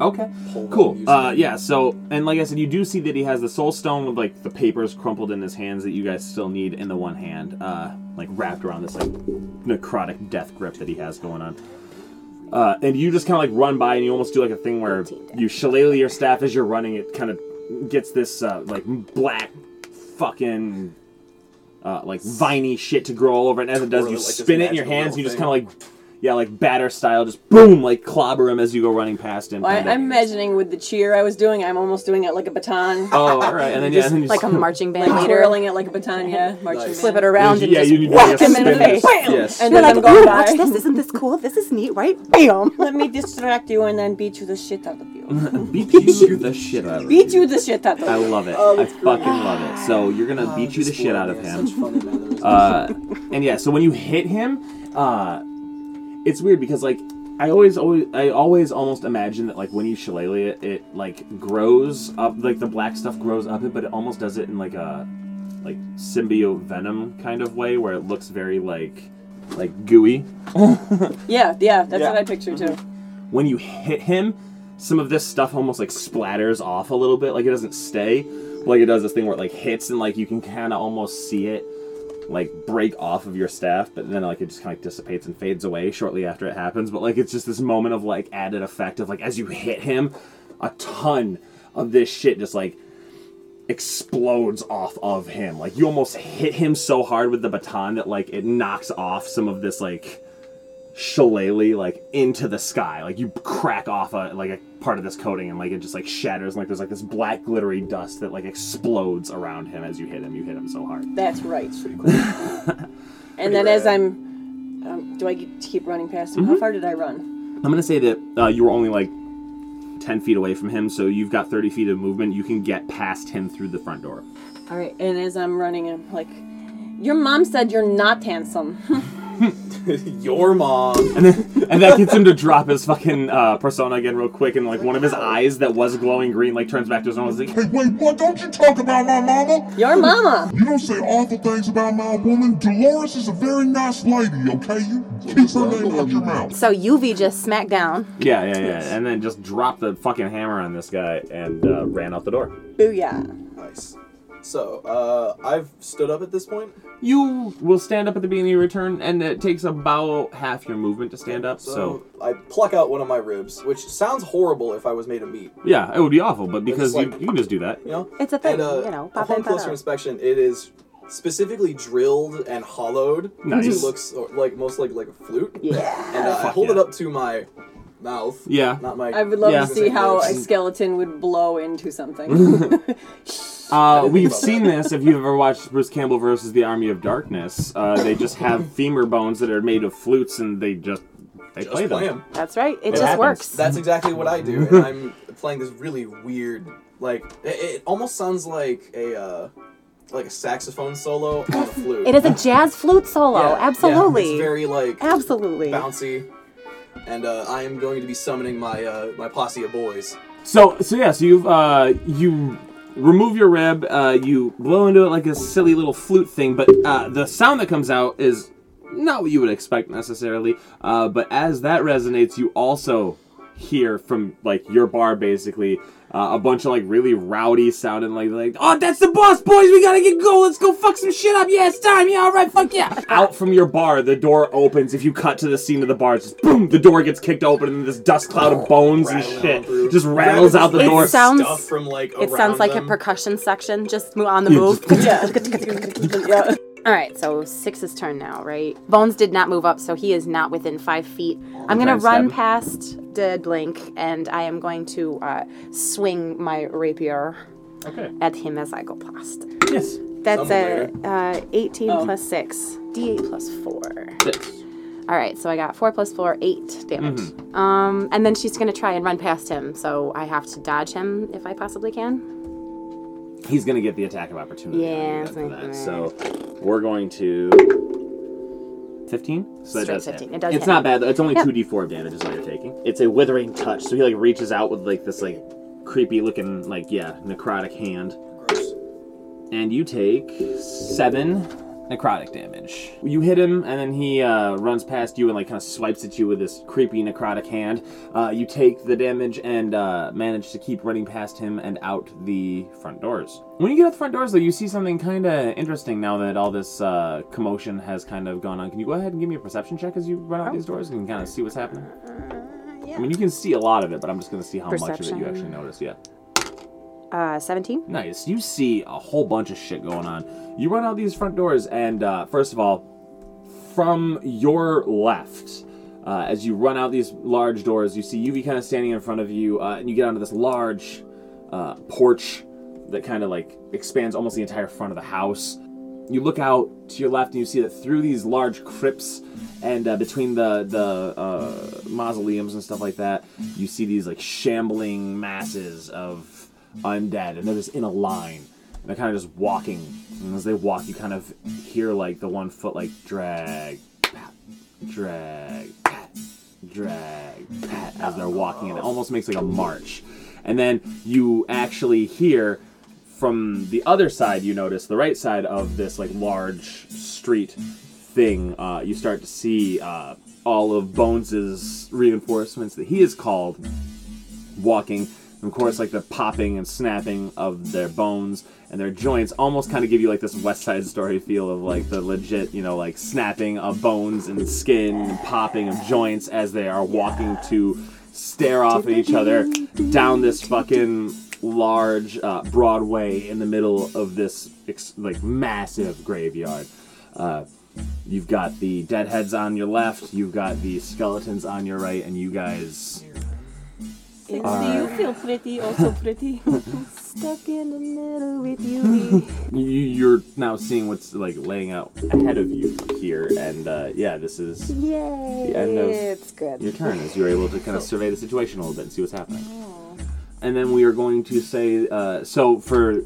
Speaker 1: Okay.
Speaker 6: Pull them,
Speaker 1: Cool.
Speaker 6: use
Speaker 1: Uh,
Speaker 6: them.
Speaker 1: yeah. So, and like I said, you do see that he has the soul stone with like the papers crumpled in his hands that you guys still need in the one hand, uh, like wrapped around this like necrotic death grip that he has going on. Uh, and you just kind of like run by, and you almost do like a thing where you shillelagh your staff as you're running. It kind of gets this uh, like black, fucking. Uh, like viney shit to grow all over it, and as it does,
Speaker 6: Or
Speaker 1: you
Speaker 6: like this
Speaker 1: spin it in your
Speaker 6: magical
Speaker 1: hands. You just kind of like, yeah, like batter style, just boom, like clobber him as you go running past him.
Speaker 4: Well, I, I'm imagining with the cheer I was doing, I'm almost doing it like a baton.
Speaker 1: Oh, all right, and then yeah, and then
Speaker 5: Like a marching band
Speaker 4: like
Speaker 5: leader.
Speaker 4: twirling it like a baton, yeah. Marching
Speaker 6: Nice.
Speaker 5: Flip it around and
Speaker 1: yeah,
Speaker 5: just
Speaker 1: you
Speaker 5: whack him in the face.
Speaker 1: this- Yes.
Speaker 4: And
Speaker 5: You're
Speaker 4: then
Speaker 5: like,
Speaker 4: I'm going
Speaker 5: watch this. Isn't this cool? This is neat, right? Bam!
Speaker 4: Let me distract you and then beat you the shit out of you. *laughs*
Speaker 1: beat you the shit out of
Speaker 4: beat
Speaker 1: you.
Speaker 4: you the shit out of you.
Speaker 1: I love it.
Speaker 6: Oh,
Speaker 1: I fucking
Speaker 6: great.
Speaker 1: love it. So you're gonna
Speaker 6: Oh,
Speaker 1: beat you the shit out of him.
Speaker 6: Such funny mannerisms.
Speaker 1: Uh, and yeah, so when you hit him, uh, it's weird because like I always, always, I always almost imagine that like when you shillelagh it, it like grows up, like the black stuff grows up it, but it almost does it in like a like symbiote venom kind of way where it looks very like like gooey. *laughs*
Speaker 4: Yeah, yeah, that's
Speaker 6: Yeah.
Speaker 4: what I picture too. Mm-hmm.
Speaker 1: when you hit him, some of this stuff almost like splatters off a little bit. Like it doesn't stay. Like it does this thing where it like hits and like you can kind of almost see it like break off of your staff, but then like it just kind of dissipates and fades away shortly after it happens. But like it's just this moment of like added effect of like as you hit him, a ton of this shit just like explodes off of him. Like you almost hit him so hard with the baton that like it knocks off some of this like shillelagh like into the sky. Like you crack off a like a part of this coating and like it just like shatters. And, like there's like this black glittery dust that like explodes around him as you hit him. You hit him so hard.
Speaker 4: That's right. *laughs* And then as. I'm, um, do I get to keep running past him? How far did I run?
Speaker 1: I'm gonna say that uh, you were only like ten feet away from him, so you've got thirty feet of movement. You can get past him through the front door.
Speaker 4: All right. And as I'm running, I'm like, your mom said you're not handsome. *laughs* *laughs*
Speaker 6: Your mom.
Speaker 1: And then, and that gets him to drop his fucking uh, persona again real quick, and like one of his eyes that was glowing green like turns back to his normal. He's like,
Speaker 3: Hey, wait, what? Don't you talk about my mama?
Speaker 4: Your mama.
Speaker 3: You don't say awful things about my woman. Dolores is a very nice lady, okay? You keep her name out your mouth.
Speaker 5: So Yuvi just smacked down.
Speaker 1: yeah, yeah, yeah, and then just dropped the fucking hammer on this guy and uh, ran out the door.
Speaker 4: Booyah.
Speaker 6: Nice. So, uh, I've stood up at this point.
Speaker 1: You will stand up at the beginning of your turn, and it takes about half your movement to stand up.
Speaker 6: So,
Speaker 1: So,
Speaker 6: I pluck out one of my ribs, which sounds horrible if I was made of meat.
Speaker 1: yeah, it would be awful, but because
Speaker 6: like-
Speaker 1: you, you can just do that.
Speaker 6: You know.
Speaker 5: It's a thing,
Speaker 6: And, uh,
Speaker 5: you know, pop
Speaker 6: upon
Speaker 5: in, pop
Speaker 6: closer
Speaker 5: out.
Speaker 6: inspection, it is specifically drilled and hollowed.
Speaker 1: Nice.
Speaker 6: It looks uh, like most like like a flute.
Speaker 5: Yeah.
Speaker 6: And uh, I
Speaker 1: Fuck
Speaker 6: hold it
Speaker 1: yeah.
Speaker 6: up to my mouth.
Speaker 1: Yeah.
Speaker 6: Not my.
Speaker 4: I would love
Speaker 1: Yeah.
Speaker 4: to see how a skeleton would blow into something. *laughs* *laughs*
Speaker 1: Uh, we've
Speaker 6: about
Speaker 1: seen this. If you've ever watched Bruce Campbell versus the Army of Darkness, uh, they just have *laughs* femur bones that are made of flutes, and they just they
Speaker 6: Just
Speaker 1: play them.
Speaker 6: play 'em.
Speaker 5: That's right. It,
Speaker 1: It
Speaker 5: just
Speaker 1: happens.
Speaker 5: works.
Speaker 6: That's exactly what I do, and *laughs* I'm playing this really weird, like it, it almost sounds like a uh, like a saxophone solo on a flute.
Speaker 5: It is a jazz flute solo.
Speaker 6: Yeah, yeah,
Speaker 5: Absolutely.
Speaker 6: it's very like
Speaker 5: Absolutely.
Speaker 6: bouncy, and uh, I am going to be summoning my uh, my posse of boys.
Speaker 1: So, so yes, you've uh, you remove your rib, uh, you blow into it like a silly little flute thing, but uh, the sound that comes out is not what you would expect necessarily. Uh, but as that resonates, you also hear from like your bar basically. Uh, a bunch of like really rowdy sounding like like oh that's the boss boys we gotta get go let's go fuck some shit up yeah it's time yeah all right fuck yeah out from your bar the door opens if you cut to the scene of the bar it's just boom the door gets kicked open and this dust cloud of bones and shit
Speaker 6: through.
Speaker 1: just rattles out the
Speaker 5: It
Speaker 1: door
Speaker 5: sounds-
Speaker 6: Stuff from like
Speaker 5: It sounds like a percussion section, just on the
Speaker 1: Yeah,
Speaker 5: move. *laughs*
Speaker 4: yeah. *laughs* yeah.
Speaker 5: All right, so Six's turn now, right? Bones did not move up, so he is not within five feet. I'm gonna
Speaker 1: to
Speaker 5: run
Speaker 1: stab
Speaker 5: past Dead Blink, and I am going to uh, swing my rapier
Speaker 1: okay
Speaker 5: at him as I go past.
Speaker 1: yes
Speaker 5: That's a
Speaker 6: Something
Speaker 5: uh, 18
Speaker 4: Oh.
Speaker 5: plus 6, d8 plus 4.
Speaker 1: six
Speaker 5: All right, so I got 4 plus 4, 8 damage.
Speaker 1: Mm-hmm.
Speaker 5: Um, and then she's gonna try and run past him, so I have to dodge him if I possibly can.
Speaker 1: he's gonna get the attack of opportunity on you
Speaker 5: Yeah,
Speaker 1: after
Speaker 5: it's
Speaker 1: that.
Speaker 5: like-
Speaker 1: so we're going to 15 so that
Speaker 5: Straight
Speaker 1: does
Speaker 5: 15.
Speaker 1: hit.
Speaker 5: It does
Speaker 1: it's
Speaker 5: hit.
Speaker 1: not bad though it's only
Speaker 5: Yep.
Speaker 1: 2d4 of damage is all you're taking it's a withering touch so he like reaches out with like this like creepy looking like yeah necrotic hand
Speaker 6: Gross.
Speaker 1: and you take seven necrotic damage. You hit him, and then he uh, runs past you and like kind of swipes at you with this creepy necrotic hand. Uh, you take the damage and uh, manage to keep running past him and out the front doors. When you get out the front doors, though, you see something kind of interesting now that all this uh, commotion has kind of gone on. Can you go ahead and give me a perception check as you run out these doors and kind of see what's happening? Yeah. I mean, you can see a lot of it, but I'm just going to see how much of it you actually notice. Yeah.
Speaker 5: Uh, 17?
Speaker 1: Nice. You see a whole bunch of shit going on. You run out these front doors, and uh, first of all, from your left, uh, as you run out these large doors, you see Yuvi kind of standing in front of you, uh, and you get onto this large uh, porch that kind of like expands almost the entire front of the house. You look out to your left, and you see that through these large crypts and uh, between the the uh, mausoleums and stuff like that, you see these like shambling masses of undead, and they're just in a line. And they're kind of just walking, and as they walk, you kind of hear like the one foot like drag, pat, drag, pat, drag, pat as they're walking, and it almost makes like a march. And then you actually hear from the other side. You notice the right side of this like large street thing. Uh, you start to see uh, all of Bones's reinforcements that he has called walking. And of course, like the popping and snapping of their bones and their joints almost kind of give you like this West Side Story feel of like the legit, you know, like snapping of bones and skin and popping of joints as they are walking to stare off at each other down this fucking large uh, Broadway in the middle of this ex- like massive graveyard. Uh, you've got the deadheads on your left, you've got the skeletons on your right, and you guys
Speaker 4: Do you feel pretty? Also *laughs* pretty.
Speaker 5: Stuck in the middle with you.
Speaker 1: you, you're now seeing what's like laying out ahead of you here, and uh, yeah, this is
Speaker 5: Yay!
Speaker 1: The end of
Speaker 5: it's good.
Speaker 1: your turn as you're able to kind of survey the situation a little bit and see what's happening. And then we are going to say, uh, so for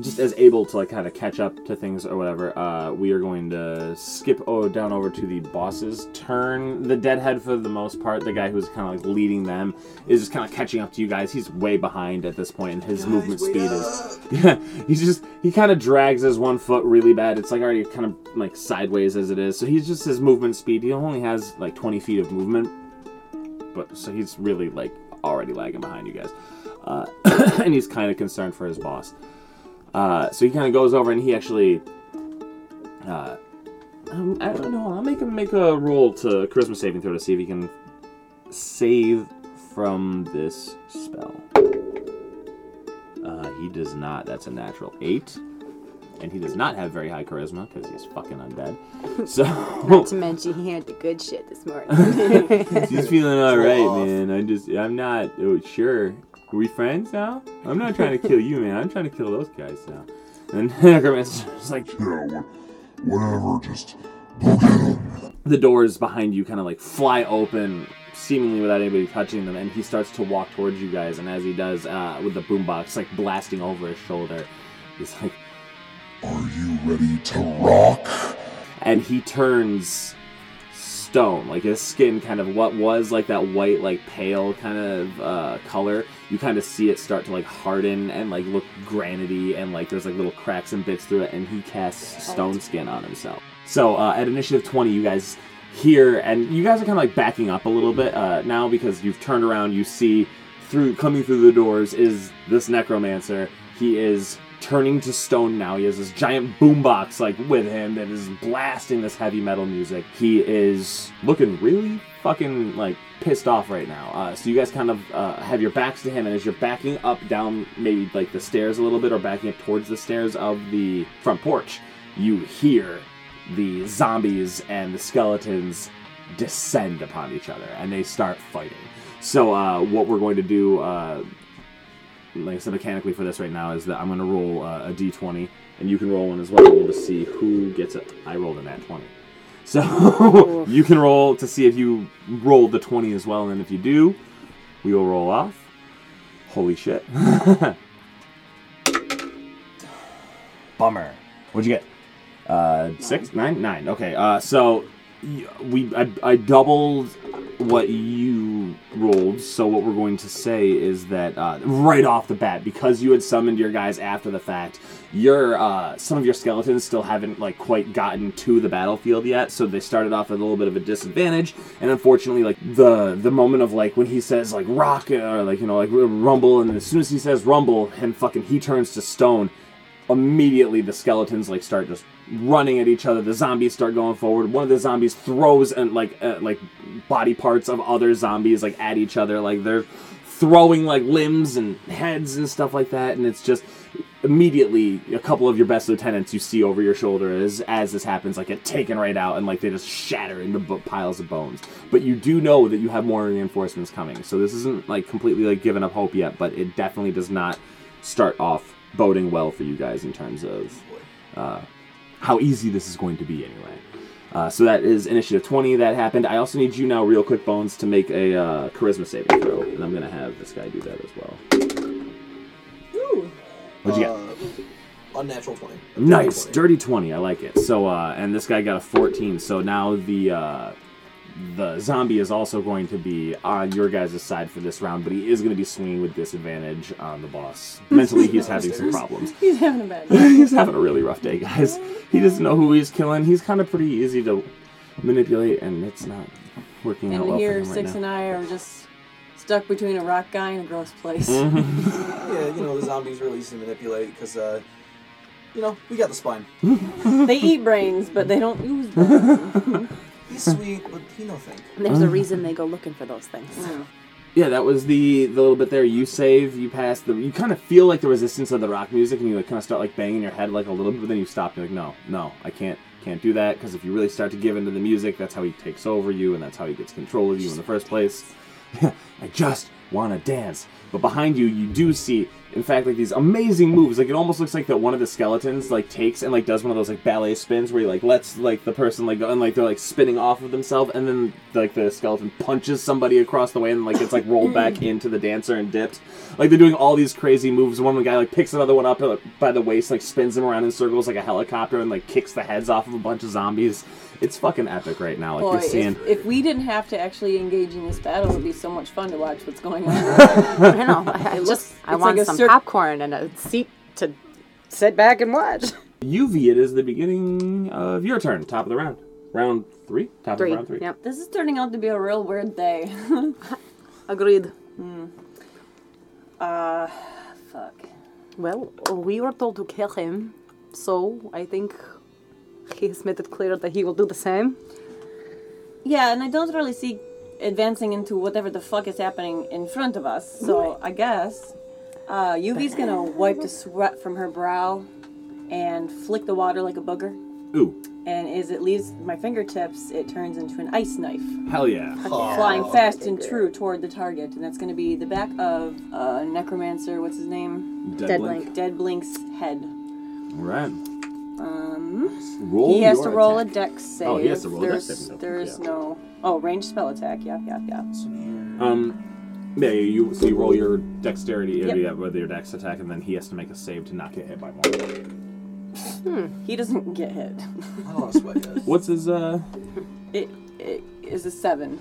Speaker 1: just as able to like kind of catch up to things or whatever, uh, we are going to skip oh, down over to the boss's turn. The deadhead, for the most part, the guy who's kind of like leading them, is just kind of catching up to you guys. He's way behind at this point, and his movement
Speaker 6: wait
Speaker 1: speed is yeah. *laughs* He's just he kind of drags his one foot really bad. It's like already kind of like sideways as it is. So he's just his movement speed. He only has like 20 feet of movement, but so he's really like already lagging behind you guys, uh, *coughs* and he's kind of concerned for his boss. Uh, so he kind of goes over and he actually. Uh, um, I don't know. I'll make him make a roll to charisma saving throw to see if he can save from this spell. Uh, he does not. That's a natural eight, and he does not have very high charisma because he's fucking undead. *laughs* So
Speaker 5: Not to mention he had the good shit this morning. *laughs*
Speaker 1: he's feeling all right, man. I just, I'm not. Oh, sure. Are we friends now? I'm not trying to kill you, man. I'm trying to kill those guys now. And *laughs* Necromancer's like,
Speaker 3: Yeah, wha- whatever, just go get him.
Speaker 1: the doors behind you kind of like fly open, seemingly without anybody touching them, and he starts to walk towards you guys. And as he does, uh, with the boombox like blasting over his shoulder, he's like,
Speaker 3: Are you ready to rock?
Speaker 1: and he turns stone like his skin kind of what was like that white like pale kind of uh, color you kind of see it start to like harden and like look granity and like there's like little cracks and bits through it and he casts stone skin on himself. So uh, at initiative 20 you guys hear and you guys are kind of like backing up a little bit uh, now because you've turned around you see through coming through the doors is this necromancer. He is turning to stone now. He has this giant boombox like with him that is blasting this heavy metal music. He is looking really fucking like pissed off right now. Uh, so you guys kind of uh, have your backs to him, and as you're backing up down maybe like the stairs a little bit, or backing up towards the stairs of the front porch, you hear the zombies and the skeletons descend upon each other, and they start fighting. So uh, what we're going to do. Like I said, mechanically for this right now is that I'm going to roll uh, a d20, and you can roll one as well. We'll just see who gets it. I rolled a nat 20. *laughs* So you can roll to see if you rolled the 20 as well, and if you do, we will roll off. Holy shit. *laughs* Bummer. What'd you get? Uh, six, nine, nine. Okay. Uh, so we I, I doubled what you rolled. So what we're going to say is that uh, right off the bat, because you had summoned your guys after the fact, your uh, some of your skeletons still haven't like quite gotten to the battlefield yet. So they started off at a little bit of a disadvantage, and unfortunately, like the the moment of like when he says like rock or like you know like rumble, and as soon as he says rumble, and fucking he turns to stone immediately the skeletons like start just running at each other. The zombies start going forward. One of the zombies throws and like uh, like body parts of other zombies like at each other. Like they're throwing like limbs and heads and stuff like that. And it's just immediately a couple of your best lieutenants you see over your shoulder as as this happens like get taken right out and like they just shatter into b- piles of bones. But you do know that you have more reinforcements coming. So this isn't like completely like giving up hope yet. But it definitely does not start off boding well for you guys in terms of uh, how easy this is going to be anyway. Uh, so that is initiative 20 that happened. I also need you now, real quick, Bones, to make a uh, charisma saving throw, and I'm going to have this guy do that as well. What'd you get?
Speaker 6: Uh, unnatural 20.
Speaker 1: Nice,
Speaker 6: Dirty
Speaker 1: dirty 20. I like it. So, uh, and this guy got a 14. So now the uh, the zombie is also going to be on your guys' side for this round, but he is going to be swinging with disadvantage on the boss. *laughs* Mentally, he's having some problems.
Speaker 4: He's *laughs* having a bad *laughs* day.
Speaker 1: he's having a really rough day, guys. He doesn't know who he's killing. He's kind of pretty easy to manipulate, and it's not working out
Speaker 4: And
Speaker 1: well for
Speaker 4: here,
Speaker 1: him right
Speaker 4: Six
Speaker 1: now.
Speaker 4: and I are just stuck between a rock guy and a gross place.
Speaker 1: Mm-hmm.
Speaker 6: Yeah, you know, the zombies really easy to manipulate because, uh, you know, we got the spine.
Speaker 4: they eat brains, but they don't use them.
Speaker 6: He's sweet, but he no think.
Speaker 5: There's a oh. reason they go looking for those things.
Speaker 1: Yeah, that was the the little bit there. You save, you pass the. You kind of feel like the resistance of the rock music, and you like kind of start like banging your head like a little bit, but then you stop. You're like, no, no, I can't can't do that because if you really start to give into the music, that's how he takes over you, and that's how he gets control of you in the first place. *laughs* I just wanna dance. But behind you, you do see, in fact, like these amazing moves. Like it almost looks like that one of the skeletons like takes and like does one of those like ballet spins where he like lets like the person like go and like they're like spinning off of themselves, and then like the skeleton punches somebody across the way and like it's like rolled back into the dancer and dipped. Like they're doing all these crazy moves. And one guy like picks another one up uh, by the waist, like spins him around in circles like a helicopter, and like kicks the heads off of a bunch of zombies. It's fucking epic right now. Like
Speaker 4: Boy,
Speaker 1: you're seeing.
Speaker 4: if, if we didn't have to actually engage in this battle, it would be so much fun to watch what's going on. *laughs*
Speaker 5: I know. *laughs* I just I want
Speaker 4: like
Speaker 5: some
Speaker 4: cir-
Speaker 5: popcorn and a seat to sit back and watch.
Speaker 1: Yuvi, it is the beginning of your turn. Top of the round. Round three? Top
Speaker 5: Three.
Speaker 1: of round three.
Speaker 5: Yep.
Speaker 4: this is turning out to be a real weird day. *laughs*
Speaker 5: Agreed.
Speaker 4: uh, fuck.
Speaker 5: Well, we were told to kill him, so I think he has made it clear that he will do the same.
Speaker 4: Yeah, and I don't really see advancing into whatever the fuck is happening in front of us. So I guess uh, Yuvi's gonna wipe the sweat from her brow and flick the water like a booger.
Speaker 1: Ooh,
Speaker 4: And as it leaves my fingertips, it turns into an ice knife,
Speaker 1: hell yeah.
Speaker 4: flying fast and true toward the target. And that's gonna be the back of uh, Necromancer. What's his name?
Speaker 5: Dead
Speaker 1: blink.
Speaker 5: Link.
Speaker 4: Dead Blink's head.
Speaker 1: Alright.
Speaker 4: Um,
Speaker 1: Roll
Speaker 4: he has to roll
Speaker 1: attack.
Speaker 4: a dex save.
Speaker 1: Oh, he has to roll a dex
Speaker 4: there's. There's
Speaker 1: Yeah.
Speaker 4: no. Oh, ranged spell attack. Yeah, yeah, yeah.
Speaker 1: Um, yeah, you so you roll your dexterity,
Speaker 4: Yep.
Speaker 1: yeah, with your dex attack, and then he has to make a save to not get hit by more.
Speaker 4: He doesn't get hit.
Speaker 6: I don't want sweat.
Speaker 1: What's his, uh...
Speaker 4: It, it is a seven.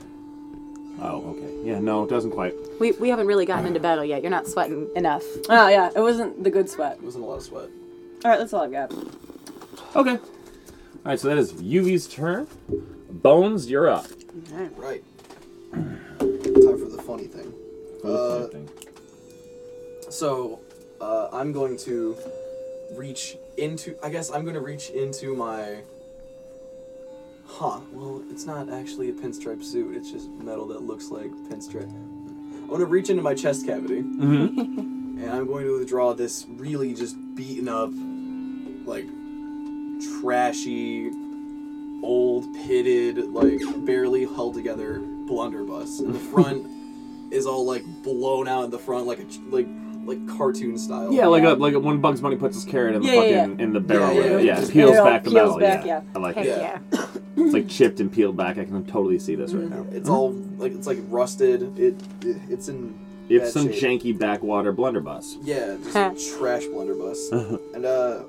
Speaker 1: Oh, okay. Yeah, no, it doesn't quite.
Speaker 5: We, we haven't really gotten into battle yet. You're not sweating enough.
Speaker 4: Oh yeah, it wasn't the good sweat.
Speaker 6: It wasn't a lot of sweat.
Speaker 4: All right, that's all I've got.
Speaker 1: Okay. Alright, so that is Yuvi's turn. Bones, you're up. Okay.
Speaker 6: Right. Time for the funny thing. Uh, so, uh, I'm going to reach into. I guess I'm going to reach into my. Huh. Well, it's not actually a pinstripe suit. It's just metal that looks like pinstripe. I'm going to reach into my chest cavity.
Speaker 1: mm-hmm.
Speaker 6: and I'm going to withdraw this really just beaten up, like trashy, old, pitted, like barely held together blunderbuss. And the *laughs* front is all like blown out in the front, like a like like cartoon style.
Speaker 1: Yeah, like a, like a, when Bugs Bunny puts his carrot in the
Speaker 4: Yeah, yeah,
Speaker 1: fucking in the barrel.
Speaker 6: Yeah,
Speaker 1: Yeah,
Speaker 6: yeah,
Speaker 1: yeah,
Speaker 6: just-
Speaker 1: peels
Speaker 4: it
Speaker 1: back the
Speaker 4: peels
Speaker 1: metal.
Speaker 4: back,
Speaker 1: yeah.
Speaker 4: yeah.
Speaker 1: I like
Speaker 5: Heck
Speaker 1: it.
Speaker 5: yeah.
Speaker 1: It's like chipped and peeled back. I can totally see this right now.
Speaker 6: It's all like it's like rusted. It, it it's in.
Speaker 1: It's some
Speaker 6: shape.
Speaker 1: janky backwater blunderbuss.
Speaker 6: Yeah, just trash blunderbuss. *laughs* and uh,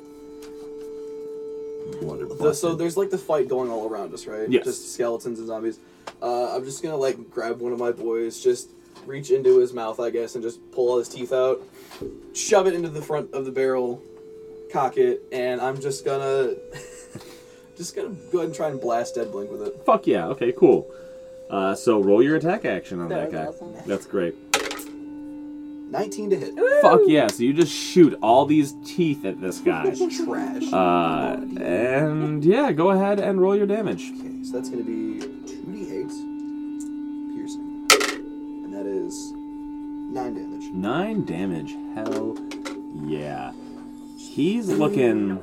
Speaker 6: the, so there's like the fight going all around us, right?
Speaker 1: Yes.
Speaker 6: Just skeletons and zombies. Uh, I'm just gonna like grab one of my boys, just reach into his mouth, I guess, and just pull all his teeth out, shove it into the front of the barrel, cock it, and I'm just gonna, *laughs* just gonna go ahead and try and blast Dead Blink with it.
Speaker 1: Fuck yeah. Okay, cool. Uh, so roll your attack action on that,
Speaker 4: That
Speaker 1: guy.
Speaker 4: awesome.
Speaker 1: That's great.
Speaker 6: 19 to hit.
Speaker 1: Fuck yeah. So you just shoot all these teeth at this guy. *laughs*
Speaker 6: Trash.
Speaker 1: uh, and yeah, go ahead and roll your damage.
Speaker 6: Okay, so that's gonna be two d8 piercing, and that is nine damage.
Speaker 1: Nine damage. Hell yeah. He's looking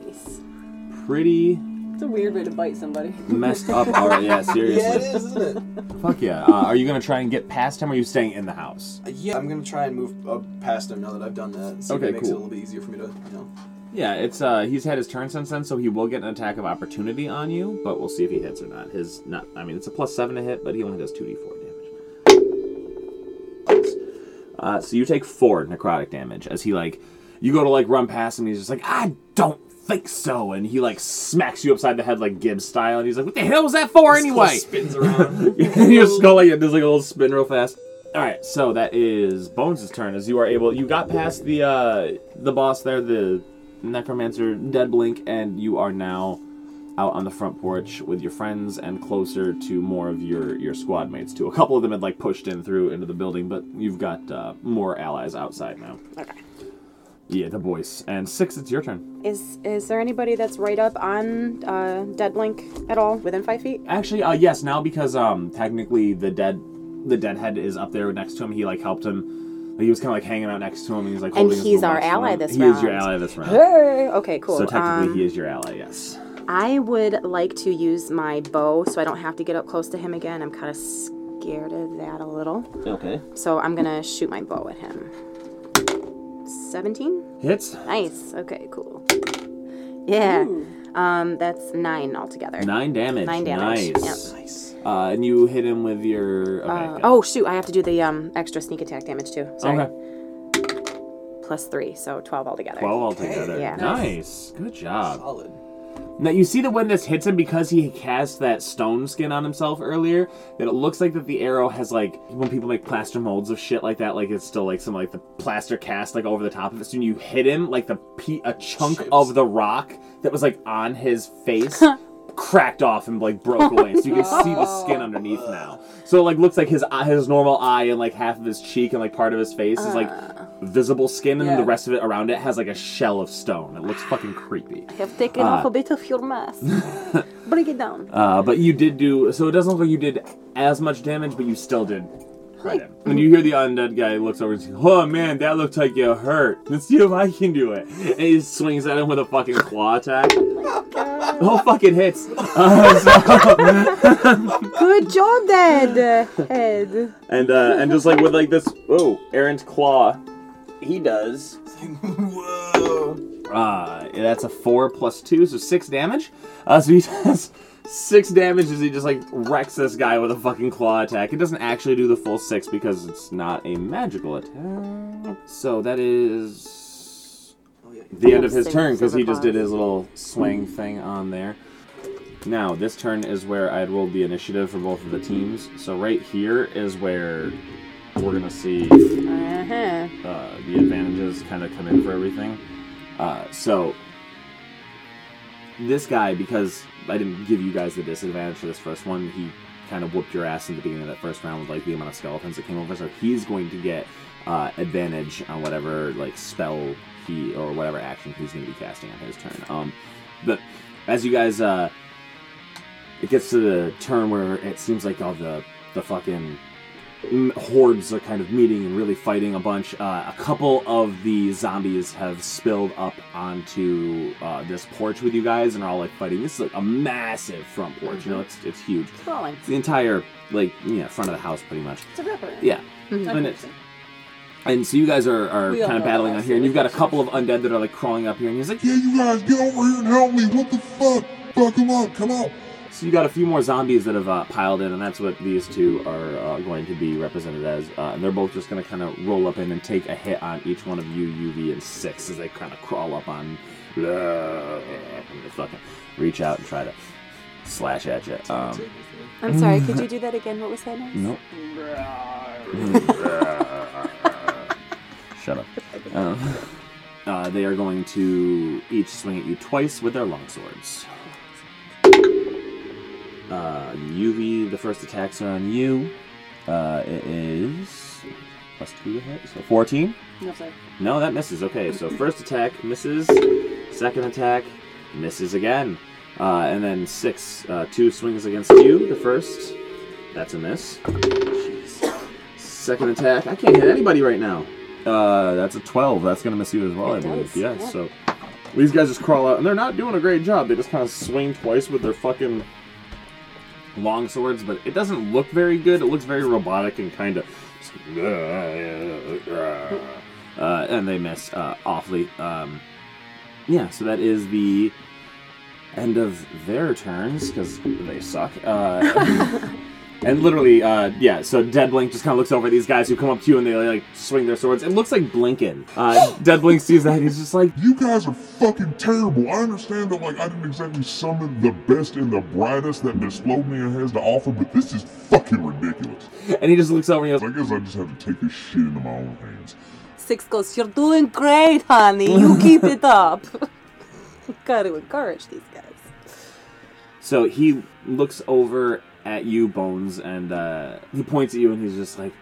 Speaker 1: pretty
Speaker 4: It's a weird way to bite somebody.
Speaker 1: messed up *laughs* already. Yeah, seriously.
Speaker 6: Yeah, it is, isn't it?
Speaker 1: Fuck yeah. Uh, are you gonna try and get past him, or are you staying in the house?
Speaker 6: Uh, yeah, I'm gonna try and move uh, past him now that I've done that. See
Speaker 1: Okay,
Speaker 6: if it makes it a little bit easier for me to, you know.
Speaker 1: Yeah, it's uh he's had his turn since then, so he will get an attack of opportunity on you, but we'll see if he hits or not. His not I mean it's a plus seven to hit, but he only does two D four damage. Uh, so you take four necrotic damage as he like you go to like run past him, he's just like, I don't think so and he like smacks you upside the head like Gibbs style and he's like, What the hell was that for anyway?
Speaker 6: spins around. *laughs*
Speaker 1: Your skull like it does like a little spin real fast. All right, so that is Bones' turn. As you are able, you got past the uh, the boss there, the necromancer Dead Blink, and you are now out on the front porch with your friends and closer to more of your your squad mates too. A couple of them had like pushed in through into the building, but you've got uh, more allies outside now.
Speaker 5: Okay.
Speaker 1: Yeah, the boys. And six, it's your turn.
Speaker 5: Is is there anybody that's right up on uh, Dead Blink at all within five feet?
Speaker 1: Actually, uh, yes, now because um technically the dead the deadhead is up there next to him. He like helped him. He was kind of like hanging out next to him. And he's like
Speaker 5: And
Speaker 1: holding his
Speaker 5: he's our ally
Speaker 1: him.
Speaker 5: this
Speaker 1: He is your ally this round.
Speaker 5: Hey, okay, cool.
Speaker 1: So technically,
Speaker 5: Um,
Speaker 1: he is your ally. Yes.
Speaker 5: I would like to use my bow so I don't have to get up close to him again. I'm kind of scared of that a little.
Speaker 1: Okay.
Speaker 5: So I'm gonna shoot my bow at him. 17?
Speaker 1: Hits.
Speaker 5: Nice. Okay, cool. Yeah. Um, that's nine altogether.
Speaker 1: Nine damage.
Speaker 5: Nine damage.
Speaker 1: Nice.
Speaker 5: Yep.
Speaker 6: Nice.
Speaker 1: Uh, and you hit him with your. Okay.
Speaker 5: Uh,
Speaker 1: good.
Speaker 5: oh shoot! I have to do the um extra sneak attack damage too. Sorry.
Speaker 1: Okay.
Speaker 5: Plus three, so twelve altogether.
Speaker 1: Twelve altogether.
Speaker 5: Yeah.
Speaker 1: Nice. Good job.
Speaker 6: Solid.
Speaker 1: Now you see that when this hits him, because he cast that stone skin on himself earlier, that it looks like that the arrow has like when people make plaster molds of shit like that, like it's still like some like the plaster cast like over the top of it. So when you hit him, like the pe- a chunk of the rock that was like on his face cracked off and like broke away, so you can see the skin underneath now. So it like looks like his eye, his normal eye and like half of his cheek and like part of his face is like visible skin, and then the rest of it around it has like a shell of stone. It looks fucking creepy.
Speaker 5: I have taken
Speaker 1: Uh,
Speaker 5: off a bit of your mask. *laughs* Bring it down.
Speaker 1: Uh, but you did do so. It doesn't look like you did as much damage, but you still did him. And you hear the undead guy looks over and says, "Oh man, that looks like you hurt. Let's see if I can do it." And he swings at him with a fucking claw attack. Oh, fucking hits. *laughs* Uh, so- *laughs*
Speaker 5: Good job, Dad. Head.
Speaker 1: and uh, and just like with like this, oh, Aaron's claw, he does.
Speaker 6: Whoa.
Speaker 1: Uh, that's a four plus two, so six damage. Uh, so he *laughs* does six damage as he just like wrecks this guy with a fucking claw attack. It doesn't actually do the full six because it's not a magical attack. So that is
Speaker 6: Oh,
Speaker 1: the end of his turn because he just did his little swing thing on there. Now this turn is where I had rolled the initiative for both of the teams. So right here is where we're gonna see
Speaker 5: Uh-huh.
Speaker 1: uh, the advantages kind of come in for everything. Uh, so this guy, because I didn't give you guys the disadvantage for this first one, he kind of whooped your ass in the beginning of that first round with like the amount of skeletons that came over. So he's going to get uh, advantage on whatever like spell he or whatever action he's going to be casting on his turn. Um, but as you guys, uh, it gets to the turn where it seems like all the the fucking hordes are kind of meeting and really fighting a bunch. Uh, a couple of the zombies have spilled up onto uh, this porch with you guys and are all like fighting. This is like a massive front porch. You know, it's it's huge.
Speaker 5: Crawling.
Speaker 1: It's the entire like yeah front of the house pretty much.
Speaker 4: It's a ripper.
Speaker 1: Yeah,
Speaker 5: Mhm.
Speaker 1: and it's. And so you guys are, are kind of battling
Speaker 4: that.
Speaker 1: on here, and you've got a couple of undead that are like crawling up here, and he's like,
Speaker 3: Yeah, you guys, get over here and help me. What the fuck? Fuck him up. Come on.
Speaker 1: So you got a few more zombies that have uh, piled in, and that's what these two are uh, going to be represented as. Uh, and they're both just going to kind of roll up in and take a hit on each one of you, Yuvi, and six as they kind of crawl up on. and they fucking reach out and try to slash at you. Um,
Speaker 5: I'm sorry, could you *laughs* do that again? What was that noise?
Speaker 1: nope. *laughs* Shut up. Um, *laughs* uh, they are going to each swing at you twice with their longswords. Uh, Yuvi, the first attack's on you. Uh, it is plus two to hit, so 14.
Speaker 4: No.
Speaker 1: No, that misses. Okay, so *laughs* first attack misses. Second attack misses again. Uh, and then six, uh, two swings against you. The first, that's a miss. Jeez. Second attack, I can't hit anybody right now. Uh, that's a 12. That's gonna miss you as well, I believe. yeah. So these guys just crawl out, and they're not doing a great job. They just kind of swing twice with their fucking long swords, but it doesn't look very good. It looks very robotic and kind of. Uh, and they miss uh, awfully. Um, yeah, so that is the end of their turns because they suck. Uh, *laughs* and literally, uh, yeah. So Dead Blink just kind of looks over at these guys who come up to you and they like swing their swords. It looks like Blinken. Uh, *gasps* Dead Blink sees that and he's just like,
Speaker 3: You guys are fucking terrible. I understand that, like, I didn't exactly summon the best and the brightest that Desplodnia has to offer, but this is fucking ridiculous.
Speaker 1: and he just looks over and he
Speaker 3: I guess I just have to take this shit into my own hands.
Speaker 5: Six goes, You're doing great, honey. You keep it *laughs* up. *laughs* Gotta encourage these guys.
Speaker 1: So he looks over at you, Bones, and uh, he points at you and he's just like,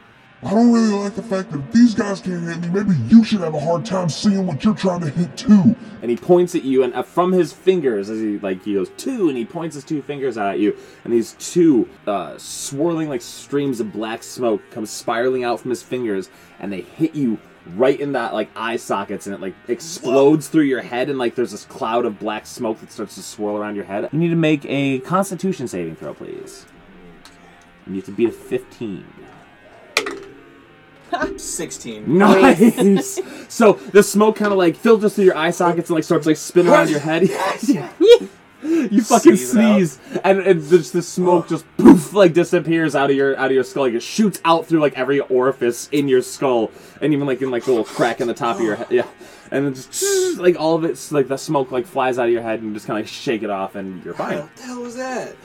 Speaker 3: I don't really like the fact that if these guys can't hit me, maybe you should have a hard time seeing what you're trying to hit too.
Speaker 1: and he points at you, and uh, from his fingers, as he like he goes two, and he points his two fingers out at you, and these two uh, swirling like streams of black smoke come spiraling out from his fingers, and they hit you right in that like eye sockets, and it like explodes through your head, and like there's this cloud of black smoke that starts to swirl around your head. You need to make a Constitution saving throw, please. You need to beat a 15. *laughs*
Speaker 6: 16.
Speaker 1: Nice. *laughs* so the smoke kind of like filters through your eye sockets and like starts like spinning around your head. *laughs* You fucking
Speaker 6: Sneeze
Speaker 1: sneeze, and, and just the smoke just poof like disappears out of your out of your skull. Like it shoots out through like every orifice in your skull, and even like in like a little crack in the top of your head. Yeah, and then just like all of it's like the smoke like flies out of your head, and you just kind of like shake it off, and you're fine.
Speaker 6: What the hell was that?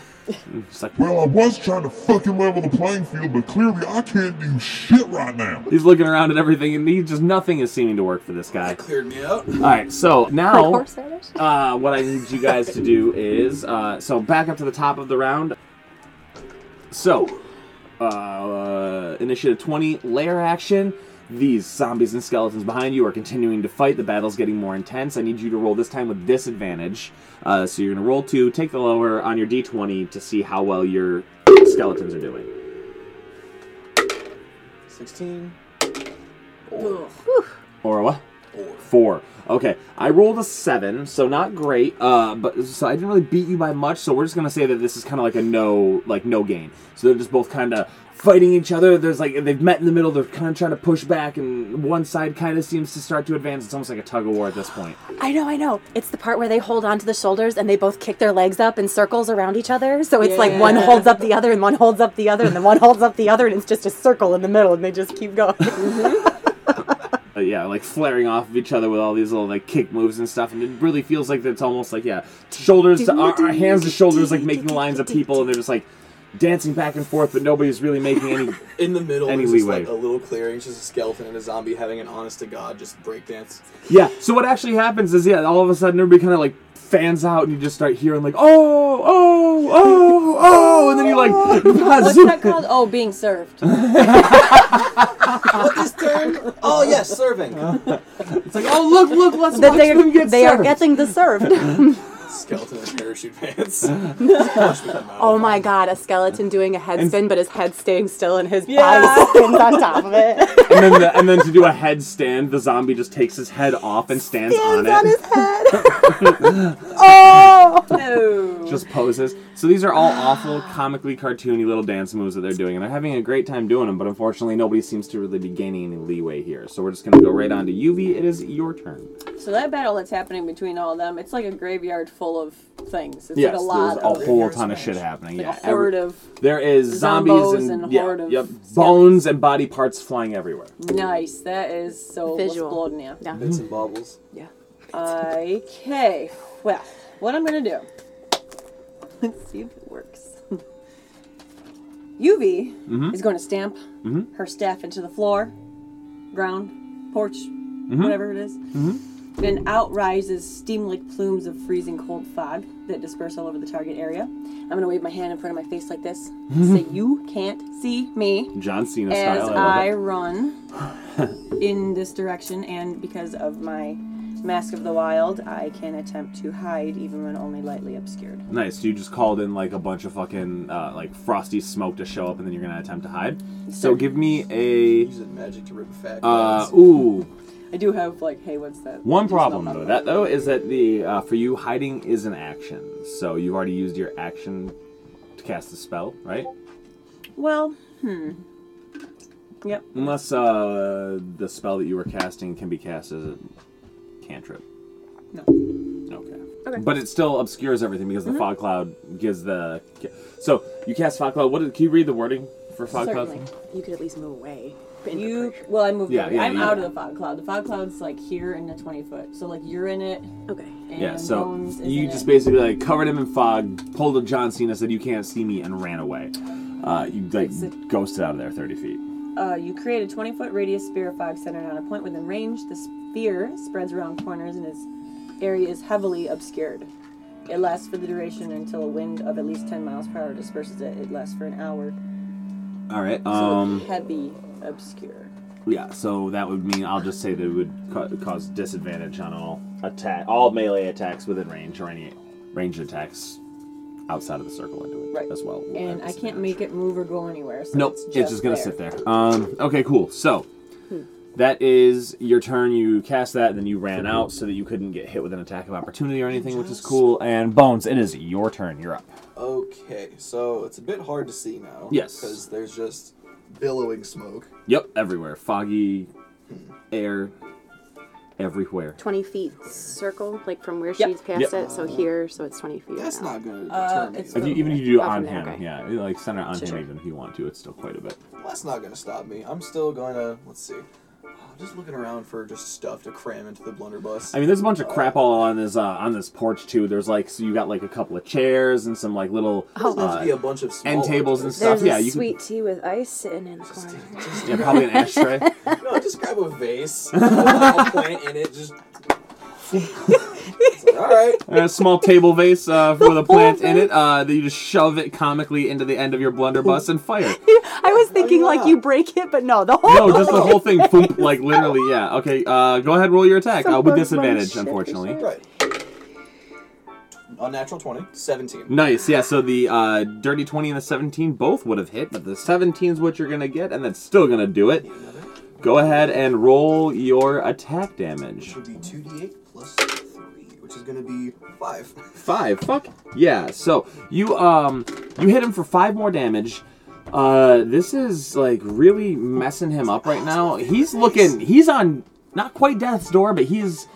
Speaker 1: Just like
Speaker 3: Well, I was trying to fucking level the playing field, but clearly I can't do shit right now.
Speaker 1: he's looking around at everything, and he just nothing is seeming to work for this guy.
Speaker 6: Cleared me out.
Speaker 1: All right, so now. Uh, what I need you guys to do is uh, so back up to the top of the round. So, uh, initiative 20, lair action. These zombies and skeletons behind you are continuing to fight. The battle's getting more intense. I need you to roll this time with disadvantage. Uh, so you're going to roll two, take the lower on your d20 to see how well your skeletons are doing.
Speaker 6: 16.
Speaker 1: Or what?
Speaker 6: Four.
Speaker 1: Four. Okay, I rolled a seven, so not great. Uh, but so I didn't really beat you by much. So we're just gonna say that this is kind of like a no, like no gain. So they're just both kind of fighting each other. There's like they've met in the middle. They're kind of trying to push back, and one side kind of seems to start to advance. It's almost like a tug of war at this point.
Speaker 5: I know, I know. It's the part where they hold onto the shoulders and they both kick their legs up in circles around each other. So it's like one holds up the other and one holds up the other and then one holds up the other and it's just a circle in the middle and they just keep going. *laughs*
Speaker 1: Uh, yeah, like flaring off of each other with all these little like kick moves and stuff, and it really feels like it's almost like yeah, shoulders to our, our hands to shoulders, like making lines of people, and they're just like dancing back and forth, but nobody's really making any. *laughs*
Speaker 6: In the middle,
Speaker 1: Any
Speaker 6: there's just
Speaker 1: leeway.
Speaker 6: like a little clearing, just a skeleton and a zombie having an honest to god just breakdance.
Speaker 1: Yeah. So what actually happens is, yeah, all of a sudden everybody kind of like fans out, and you just start hearing like, oh, oh, oh, oh, *laughs* and then you like, *laughs*
Speaker 4: What's that called? Oh, being served.
Speaker 6: What is turn? Oh yes, serving.
Speaker 1: it's like, oh, look, look, let's
Speaker 5: that
Speaker 1: watch
Speaker 5: they
Speaker 1: them
Speaker 5: are,
Speaker 1: get
Speaker 5: they are
Speaker 1: served.
Speaker 5: getting deserved.
Speaker 6: Skeleton in parachute pants. Punch with the mouth.
Speaker 5: oh my god, a skeleton doing a head spin but his head staying still and his
Speaker 4: Yeah.
Speaker 5: body spins on top of it.
Speaker 1: and then the, and then to do a headstand, the zombie just takes his head off and stands on
Speaker 5: Stands
Speaker 1: it.
Speaker 5: on his head. *laughs* oh!
Speaker 4: No.
Speaker 1: just poses. So these are all awful, comically cartoony little dance moves that they're doing, and they're having a great time doing them. But unfortunately, nobody seems to really be gaining any leeway here. So we're just gonna go right on to Yuvi. It is your turn.
Speaker 4: So that battle that's happening between all of them, it's like a graveyard full of things. It's
Speaker 1: Yes,
Speaker 4: like a lot
Speaker 1: there's a
Speaker 4: of
Speaker 1: whole ton of shit happening.
Speaker 4: like
Speaker 1: yeah,
Speaker 4: a horde
Speaker 1: every-
Speaker 4: of
Speaker 1: there is zombies and,
Speaker 4: and
Speaker 1: yeah,
Speaker 4: horde of
Speaker 1: yep,
Speaker 4: skeletons.
Speaker 1: bones and body parts flying everywhere.
Speaker 4: nice. That is so
Speaker 5: Visual.
Speaker 4: exploding.
Speaker 5: Yeah.
Speaker 6: Bits and bobbles.
Speaker 5: Yeah.
Speaker 4: Okay. Well, what I'm gonna do. *laughs* Let's see if it works. *laughs* Yuvi
Speaker 1: Mm-hmm.
Speaker 4: is going to stamp her staff into the floor, ground, porch,
Speaker 1: Mm-hmm.
Speaker 4: whatever it is. Then out rises steam like plumes of freezing cold fog that disperse all over the target area. I'm going to wave my hand in front of my face like this. Say, *laughs* You can't see me
Speaker 1: John Cena
Speaker 4: as
Speaker 1: style. I
Speaker 4: I run *laughs* in this direction, and because of my Mask of the Wild, I can attempt to hide even when only lightly obscured.
Speaker 1: Nice. So you just called in like a bunch of fucking uh, like frosty smoke to show up, and then you're gonna attempt to hide. So give me a
Speaker 6: Using magic to rip fat
Speaker 1: uh,
Speaker 6: guys.
Speaker 1: ooh.
Speaker 4: I do have like, hey, what's that?
Speaker 1: One problem though, that though is that the uh, for you hiding is an action, so you've already used your action to cast the spell, right?
Speaker 4: Well, hmm. Yep.
Speaker 1: Unless uh, the spell that you were casting can be cast as a cantrip.
Speaker 4: No.
Speaker 1: Okay.
Speaker 5: Okay.
Speaker 1: But it still obscures everything because
Speaker 4: Mm-hmm.
Speaker 1: the fog cloud gives the. So you cast fog cloud. What did, can you read the wording for fog
Speaker 4: Certainly.
Speaker 1: cloud?
Speaker 5: You could at least move away. In
Speaker 4: You
Speaker 5: proportion.
Speaker 4: well, I moved.
Speaker 1: Yeah,
Speaker 4: over.
Speaker 1: yeah,
Speaker 4: I'm
Speaker 1: yeah.
Speaker 4: out of the fog cloud. The fog cloud's like here in the twenty foot. So like you're in it.
Speaker 5: Okay.
Speaker 4: And
Speaker 1: Yeah. So
Speaker 4: Bones is
Speaker 1: you
Speaker 4: in
Speaker 1: just
Speaker 4: it.
Speaker 1: basically like covered him in fog, pulled a John Cena, said you can't see me, and ran away. Uh, you like
Speaker 4: It's a-
Speaker 1: ghosted out of there thirty feet.
Speaker 4: Uh, you create a 20 foot radius sphere of fog centered on a point within range. The sphere spreads around corners and its area is heavily obscured. It lasts for the duration until a wind of at least 10 miles per hour disperses it. It lasts for an hour.
Speaker 1: All right.
Speaker 4: So
Speaker 1: Um.
Speaker 4: heavy obscure.
Speaker 1: Yeah, so that would mean I'll just say that it would ca- cause disadvantage on all attack, all melee attacks within range, or any ranged attacks outside of the circle into it
Speaker 4: Right.
Speaker 1: as well. will
Speaker 4: And I can't make it move or go anywhere. So
Speaker 1: Nope,
Speaker 4: it's
Speaker 1: it's
Speaker 4: just,
Speaker 1: just gonna
Speaker 4: there.
Speaker 1: sit there. Um. Okay, cool. So, that is your turn. You cast that, and then you ran out so that you couldn't get hit with an attack of opportunity or anything, which is cool. And Bones, it is your turn. You're up.
Speaker 6: Okay, so it's a bit hard to see now.
Speaker 1: Yes.
Speaker 6: Because there's just billowing smoke.
Speaker 1: Yep, everywhere. Foggy air everywhere.
Speaker 5: 20 feet circle, like from where
Speaker 4: Yep.
Speaker 5: she's past
Speaker 1: Yep.
Speaker 5: it. So here, so it's 20 feet.
Speaker 6: That's
Speaker 5: now.
Speaker 6: not going to
Speaker 4: Uh,
Speaker 6: deter me.
Speaker 4: it's
Speaker 1: If you, even if you do it on him,
Speaker 5: okay.
Speaker 1: yeah, like center on
Speaker 5: Sure,
Speaker 1: him
Speaker 5: sure.
Speaker 1: even if you want to, it's still quite a bit.
Speaker 6: Well, that's not going to stop me. I'm still going to, let's see. I'm just looking around for just stuff to cram into the blunderbuss.
Speaker 1: I mean, there's a bunch of crap all on this uh, on this porch too. There's like so you got like a couple of chairs and some like little
Speaker 5: Oh,
Speaker 6: There's
Speaker 1: uh,
Speaker 6: to be a bunch of small
Speaker 1: end tables and
Speaker 6: ones.
Speaker 1: stuff.
Speaker 5: There's
Speaker 1: yeah,
Speaker 5: a
Speaker 1: you
Speaker 5: sweet tea with ice sitting in the corner. *laughs*
Speaker 6: Just,
Speaker 1: can. Yeah, probably an *laughs* ashtray.
Speaker 6: no, just grab a vase, *laughs* put a plant in it, just. It's *laughs* like, all right.
Speaker 1: a small table vase uh, *laughs* with a plant in it. Uh, that you just shove it comically into the end of your blunderbuss and fire. *laughs*
Speaker 5: I was thinking
Speaker 6: yeah.
Speaker 5: like you break it, but no, the whole
Speaker 1: No, just the whole thing. Boom, like literally, yeah. Okay, uh, go ahead, roll your attack uh, with disadvantage, unfortunately.
Speaker 6: Right. Unnatural 20, 17.
Speaker 1: Nice, yeah. So the uh, dirty twenty and the seventeen both would have hit, but the 17 is what you're gonna get, and that's still gonna do it. Go ahead and roll your attack damage.
Speaker 6: Which would be 2d8 plus 3, which is going to be 5. *laughs*
Speaker 1: Five. Fuck. Yeah. So you um you hit him for five more damage. Uh, this is like really messing him up right now. He's looking. He's on not quite death's door, but he's.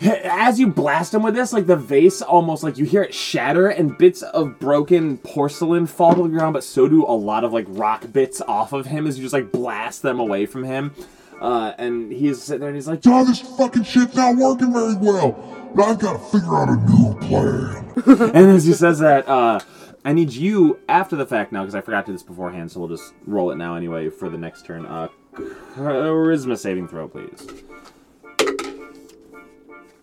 Speaker 1: As you blast him with this, like the vase almost like you hear it shatter and bits of broken porcelain fall to the ground, but so do a lot of like rock bits off of him as you just like blast them away from him. Uh, and he's sitting there and he's like,
Speaker 3: John, this fucking shit's not working very well. But I've got to figure out a new plan. *laughs*
Speaker 1: and as he says that, uh, I need you after the fact now because I forgot to do this beforehand, so we'll just roll it now anyway for the next turn. Uh, charisma saving throw, please.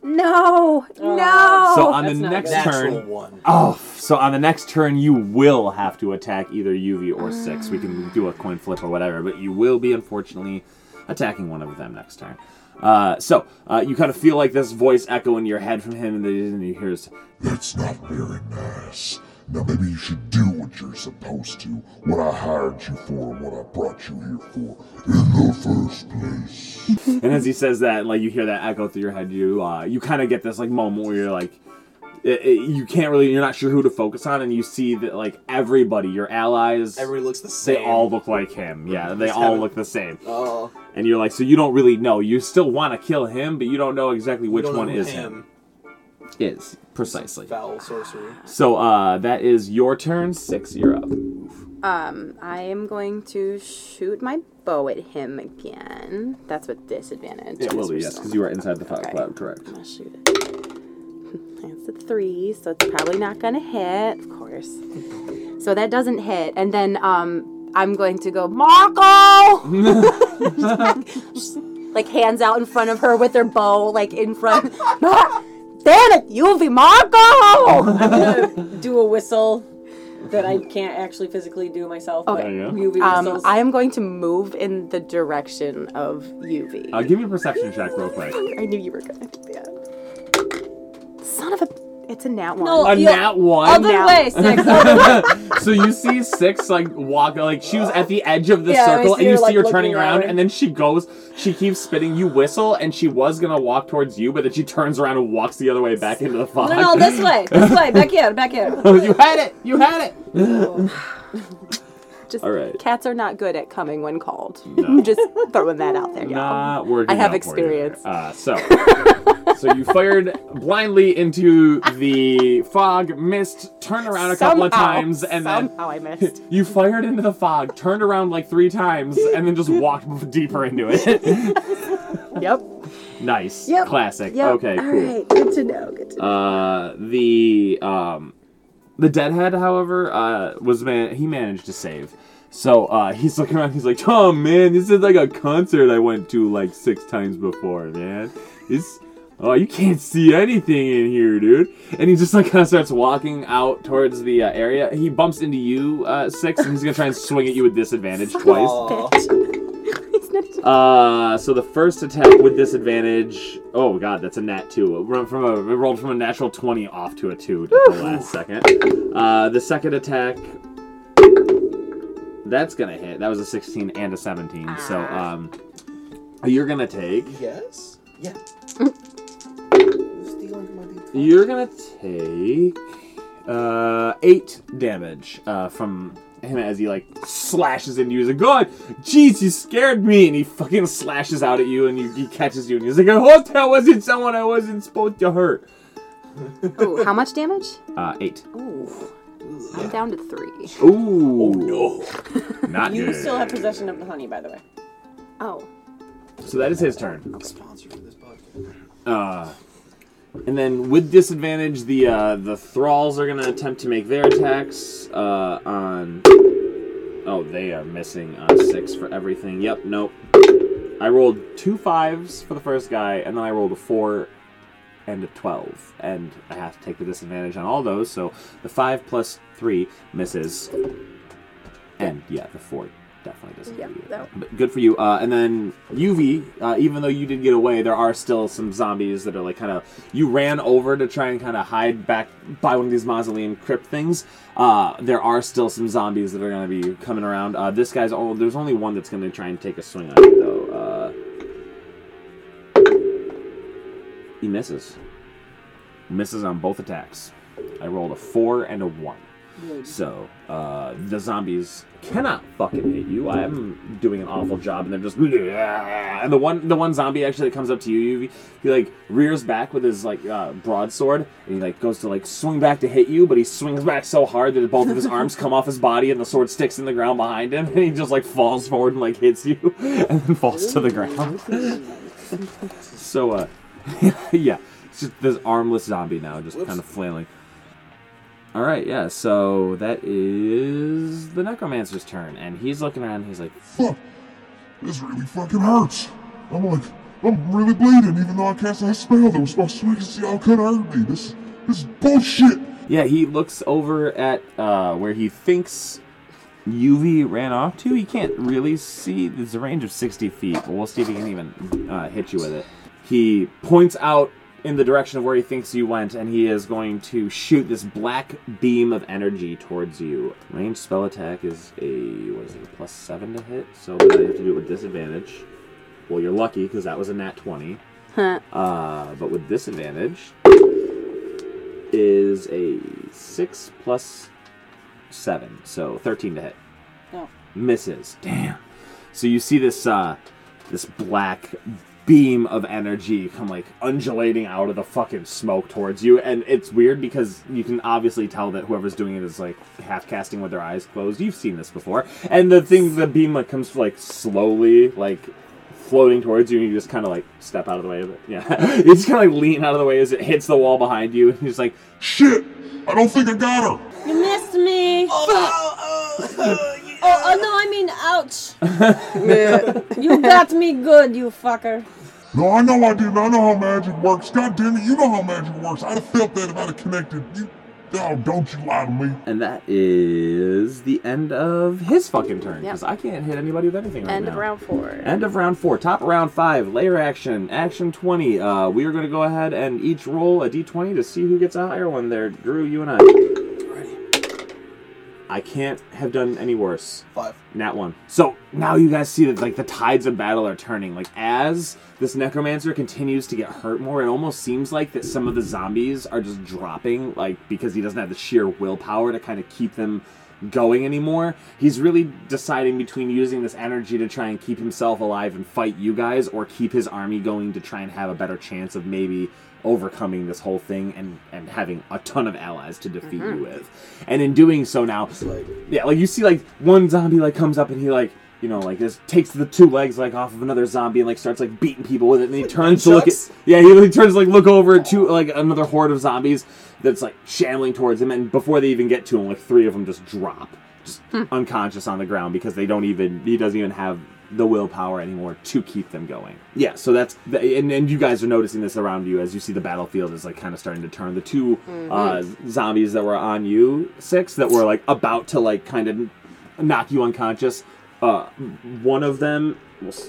Speaker 5: No,
Speaker 4: Oh.
Speaker 5: no.
Speaker 1: so on the next turn,
Speaker 6: 1.
Speaker 1: oh, so on the next turn you will have to attack either Yuvi or six. We can do a coin flip or whatever, but you will be unfortunately attacking one of them next turn. Uh, so uh, you kind of feel like this voice echo in your head from him, and then you hear this,
Speaker 3: That's not very nice. Now maybe you should do what you're supposed to, what I hired you for and what I brought you here for in the first place. *laughs*
Speaker 1: and as he says that, like you hear that echo through your head, you uh, you kind of get this like moment where you're like, it, it- you can't really, you're not sure who to focus on, and you see that like everybody, your allies,
Speaker 6: Everybody looks the same.
Speaker 1: they all look like him. Yeah, they
Speaker 6: Just
Speaker 1: all
Speaker 6: haven't-
Speaker 1: look the same.
Speaker 6: Oh,
Speaker 1: And you're like, so you don't really know. You still want to kill him, but you don't know exactly
Speaker 6: you
Speaker 1: which
Speaker 6: don't know
Speaker 1: one
Speaker 6: who
Speaker 1: is him. Is precisely.
Speaker 6: Foul sorcery.
Speaker 1: So uh, that is your turn. Six, you're up.
Speaker 5: Um, I am going to shoot my bow at him again. That's with disadvantage.
Speaker 1: It will be yes, because you are inside the fog
Speaker 5: Okay.
Speaker 1: cloud. Correct.
Speaker 5: I'm gonna shoot it. That's a three, so it's probably not gonna hit, of course. So that doesn't hit, and then um, I'm going to go Marco, *laughs* like hands out in front of her with her bow, like in front. *laughs* Mar- Damn it, you be Marco!
Speaker 4: I'm gonna do a whistle that I can't actually physically do myself.
Speaker 5: Okay.
Speaker 4: but
Speaker 1: There you
Speaker 4: Yuvi
Speaker 5: Um,
Speaker 4: whistles.
Speaker 5: I am going to move in the direction of Yuvi.
Speaker 1: Uh, give me a perception check real quick.
Speaker 5: I knew you were gonna do that. Son of a, it's a nat one.
Speaker 4: No,
Speaker 1: A
Speaker 4: Yeah,
Speaker 1: nat one.
Speaker 4: Other
Speaker 5: now.
Speaker 4: way, six. *laughs* *laughs*
Speaker 1: So you see six like walk like she was at the edge of the
Speaker 4: Yeah, I
Speaker 1: circle
Speaker 4: see
Speaker 1: and you
Speaker 4: her,
Speaker 1: see
Speaker 4: like,
Speaker 1: her
Speaker 4: looking
Speaker 1: turning around
Speaker 4: around.
Speaker 1: and then she goes she keeps spinning you whistle and she was gonna walk towards you but then she turns around and walks the other way back into the fog
Speaker 4: No, no, this way. *laughs* This way. Back here. Back here.
Speaker 1: you had it you had it *sighs*
Speaker 5: Just,
Speaker 1: All right.
Speaker 5: Cats are not good at coming when called.
Speaker 1: No.
Speaker 5: Just throwing that out there, y'all.
Speaker 1: not working
Speaker 5: I have
Speaker 1: out for you there.
Speaker 5: experience.
Speaker 1: uh, so so you fired blindly into the fog missed turned around a couple of times and then
Speaker 5: somehow I missed. *laughs*
Speaker 1: you fired into the fog turned around like three times and then just walked *laughs* deeper into it *laughs*
Speaker 5: yep.
Speaker 1: nice
Speaker 5: Yep.
Speaker 1: classic
Speaker 5: Yep.
Speaker 1: okay
Speaker 5: All
Speaker 1: cool
Speaker 5: right. Good to know. Good to know.
Speaker 1: Uh, the um, the deadhead, however, uh, was man. He managed to save. So uh, he's looking around. He's like, "Oh man, this is like a concert I went to like six times before, man. This." Oh, you can't see anything in here, dude. And he just like kind of starts walking out towards the uh, area. He bumps into you, uh, six, and he's gonna try and swing at you with disadvantage twice.
Speaker 6: Aw. *laughs*
Speaker 5: He's not even-
Speaker 1: Uh, so the first attack with disadvantage. Oh god, that's a nat two. It rolled from a it rolled from a natural twenty off to a two at the last second. Uh, the second attack. That's gonna hit. That was a sixteen and a seventeen. So um, You're gonna take.
Speaker 6: Yes. Yeah. Stealing my D20.
Speaker 1: You're gonna take uh, eight damage uh, from him as he like slashes into you. He's like, "God, jeez, you scared me!" And he fucking slashes out at you, and you, he catches you, and he's like, "I hope that wasn't someone I wasn't supposed to hurt."
Speaker 5: Ooh, *laughs* how much damage?
Speaker 1: Uh, eight.
Speaker 5: Ooh, I'm down to three.
Speaker 1: Ooh,
Speaker 6: No.
Speaker 1: not
Speaker 4: You
Speaker 1: good.
Speaker 4: still have possession of the honey, by the way.
Speaker 5: Oh,
Speaker 1: So that is his turn.
Speaker 6: Sponsor for this podcast.
Speaker 1: Uh, and then with disadvantage, the uh, the thralls are gonna attempt to make their attacks uh, on. Oh, they are missing on six for everything. Yep, nope. I rolled two fives for the first guy, and then I rolled a four and a twelve, and I have to take the disadvantage on all those. So the five plus three misses, and yeah, the four definitely doesn't.
Speaker 5: Yeah,
Speaker 1: do you.
Speaker 5: that-
Speaker 1: But good for you. Uh, and then Yuvi, uh, even though you did get away, there are still some zombies that are like kind of. You ran over to try and kind of hide back by one of these mausoleum crypt things. Uh, there are still some zombies that are going to be coming around. Uh, this guy's only, there's only one that's going to try and take a swing on you though. Uh, he misses. Misses on both attacks. I rolled a four and a one. So, uh, the zombies cannot fucking hit you. I am doing an awful job, and they're just and the one the one zombie actually that comes up to you, he, he like rears back with his like uh, broadsword, and he like goes to like swing back to hit you, but he swings back so hard that both of his *laughs* arms come off his body, and the sword sticks in the ground behind him, *laughs* and he just like falls forward and like hits you, *laughs* and then falls to the ground. so, uh, yeah, it's just this armless zombie now, just kind of flailing. All right, yeah. So that is the necromancer's turn, and he's looking around. He's like,
Speaker 3: Fuck. This really fucking hurts. I'm like, I'm really bleeding, even though I cast that spell that was supposed to make it see how it could hurt me. This, this is bullshit.
Speaker 1: yeah. He looks over at uh, where he thinks Yuvi ran off to. He can't really see. There's a range of sixty feet, but we'll see if he can even uh, hit you with it. He points out in the direction of where he thinks you went, and he is going to shoot this black beam of energy towards you. Range spell attack is a what is it? a Plus seven to hit, so I have to do it with disadvantage. Well, you're lucky because that was a nat twenty. uh, but with disadvantage is a six plus seven, so thirteen to hit.
Speaker 4: No.
Speaker 1: Misses. Damn. So you see this uh, this black beam of energy come like undulating out of the fucking smoke towards you and it's weird because you can obviously tell that whoever's doing it is like half casting with their eyes closed you've seen this before and the thing the beam like comes like slowly like floating towards you and you just kind of like step out of the way of it yeah *laughs* you just kind of like lean out of the way as it hits the wall behind you and you're just like
Speaker 3: Shit. I don't think I got her.
Speaker 4: You missed me. Oh oh, oh, *laughs* oh, oh, no, I mean, ouch. *laughs* you got me good, you fucker.
Speaker 3: No, I know I didn't. I know how magic works. God damn it, you know how magic works. I'd have felt that if I'd have connected. You, oh, don't you lie to me.
Speaker 1: and that is the end of his fucking turn
Speaker 5: Yep.
Speaker 1: because I can't hit anybody with anything right
Speaker 5: end
Speaker 1: now.
Speaker 5: of round four.
Speaker 1: End of round four. Top of round five. Lair action. Action 20. Uh, we are going to go ahead and each roll a d20 to see who gets a higher one there. Drew, you and I. I can't have done any worse.
Speaker 6: Five.
Speaker 1: Nat one. So now you guys see that like the tides of battle are turning. Like as this necromancer continues to get hurt more, it almost seems like that some of the zombies are just dropping, like because he doesn't have the sheer willpower to kind of keep them going anymore. He's really deciding between using this energy to try and keep himself alive and fight you guys, or keep his army going to try and have a better chance of maybe overcoming this whole thing and and having a ton of allies to defeat mm-hmm. you with. And in doing so now,
Speaker 6: like-
Speaker 1: yeah, like you see like one zombie like comes up and he like you know like just takes the two legs like off of another zombie and like starts like beating people with it and he *laughs* turns to look at yeah he like, turns to like look over at two like another horde of zombies that's like shambling towards him and before they even get to him like three of them just drop just unconscious on the ground because they don't even he doesn't even have the willpower anymore to keep them going. Yeah, so that's the, and, and you guys are noticing this around you as you see the battlefield is like kind of starting to turn. The 2 uh, zombies that were on you six that were like about to like kind of knock you unconscious. Uh, one of them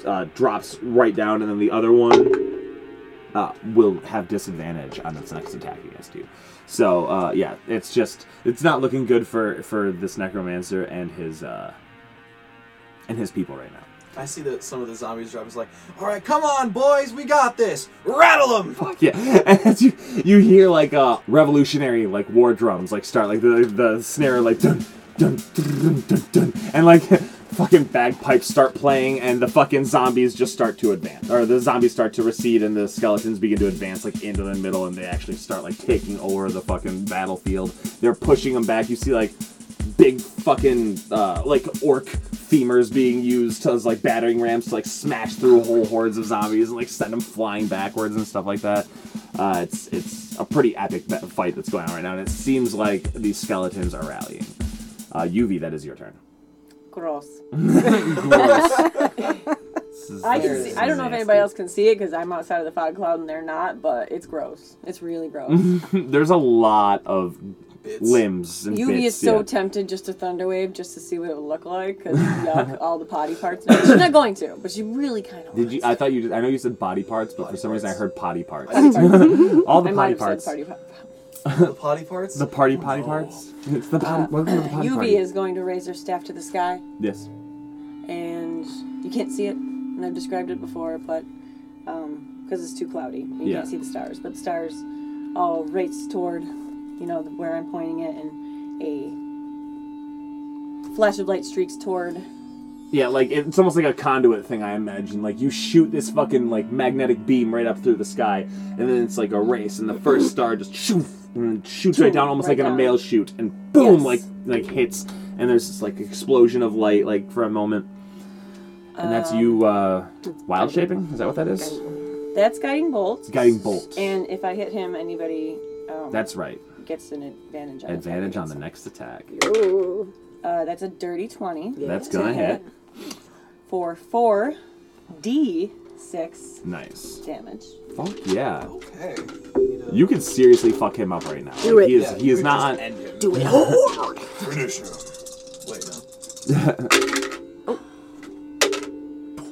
Speaker 1: uh, drops right down, and then the other one uh, will have disadvantage on its next attack against you. So uh, yeah, it's just it's not looking good for for this necromancer and his uh, and his people right now.
Speaker 6: I see that some of the zombies drop. Is like, all right, come on, boys, we got this. Rattle them.
Speaker 1: Fuck yeah, *laughs* and as you you hear like uh revolutionary like war drums like start like the the snare like dun dun dun dun dun, dun and like fucking bagpipes start playing and the fucking zombies just start to advance or the zombies start to recede and the skeletons begin to advance like into the middle and they actually start like taking over the fucking battlefield. They're pushing them back. You see like big fucking uh, like orc femurs being used as like battering rams to like smash through whole hordes of zombies and like send them flying backwards and stuff like that. Uh, it's it's a pretty epic fight that's going on right now, and it seems like these skeletons are rallying. Uh, Yuvi, that is your turn. *laughs*
Speaker 4: Gross.
Speaker 1: Gross.
Speaker 4: I can see. I don't know if anybody else can see it because I'm outside of the fog cloud and they're not, but it's gross. It's really gross. *laughs*
Speaker 1: There's a lot of
Speaker 6: Bits.
Speaker 1: limbs and
Speaker 4: Yuvi
Speaker 1: bits.
Speaker 4: is so
Speaker 1: yeah.
Speaker 4: tempted just to thunderwave just to see what it would look like because *laughs* yuck, all the potty parts. No, she's not going to, but she really kind of.
Speaker 1: Did you? I thought you. Did, I know you said body parts, but for some reason I heard potty parts.
Speaker 4: Potty parts.
Speaker 1: All the
Speaker 4: I
Speaker 1: potty parts.
Speaker 4: said party parts.
Speaker 6: The potty parts.
Speaker 1: The party potty parts. Oh. It's the potty. Uh, welcome to the potty
Speaker 4: Yuvi
Speaker 1: party.
Speaker 4: is going to raise her staff to the sky,
Speaker 1: Yes.
Speaker 4: and you can't see it. And I've described it before, but um, because it's too cloudy, you
Speaker 1: Yeah.
Speaker 4: can't see the stars. But the stars all race toward, you know, where I'm pointing it, and a flash of light streaks toward.
Speaker 1: Yeah, like it's almost like a conduit thing. I imagine. Like you shoot this fucking like magnetic beam right up through the sky, and then it's like a race, and the first star just shoof and shoots right down, almost
Speaker 4: Right
Speaker 1: like in
Speaker 4: down.
Speaker 1: mail shoot, and boom,
Speaker 4: Yes.
Speaker 1: like like hits, and there's this like explosion of light, like for a moment, and that's you uh, wild shaping. Is that what that is?
Speaker 4: That's guiding bolt.
Speaker 1: Guiding bolt.
Speaker 4: And if I hit him, anybody um,
Speaker 1: That's right.
Speaker 4: gets an advantage. On
Speaker 1: Advantage on
Speaker 4: the
Speaker 1: next attack.
Speaker 5: Ooh.
Speaker 4: Uh, that's a dirty twenty.
Speaker 1: That's gonna hit.
Speaker 4: For four D six
Speaker 1: Nice.
Speaker 4: damage.
Speaker 1: Fuck yeah.
Speaker 6: Okay.
Speaker 1: You can seriously fuck him up right now.
Speaker 5: Do
Speaker 1: Like,
Speaker 5: it.
Speaker 1: He is.
Speaker 6: Yeah,
Speaker 1: he is not.
Speaker 6: Just end him.
Speaker 5: Do it *laughs* hard.
Speaker 3: Finish him.
Speaker 6: Wait, no. *laughs*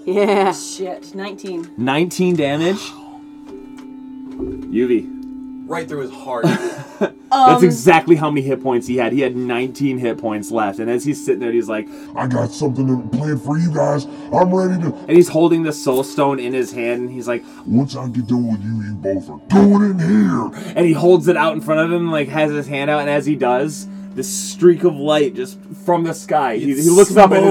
Speaker 5: Yeah.
Speaker 4: Shit, nineteen.
Speaker 1: 19 damage. Yuvi.
Speaker 6: Right through his heart. *laughs*
Speaker 1: That's um, exactly how many hit points he had. He had 19 hit points left. And as he's sitting there, he's like,
Speaker 3: I got something planned for you guys. I'm ready to.
Speaker 1: and he's holding the soul stone in his hand. And he's like,
Speaker 3: Once I get done with you, you both are going in here.
Speaker 1: and he holds it out in front of him, like has his hand out. And as he does, this streak of light just from the sky. He, he looks up and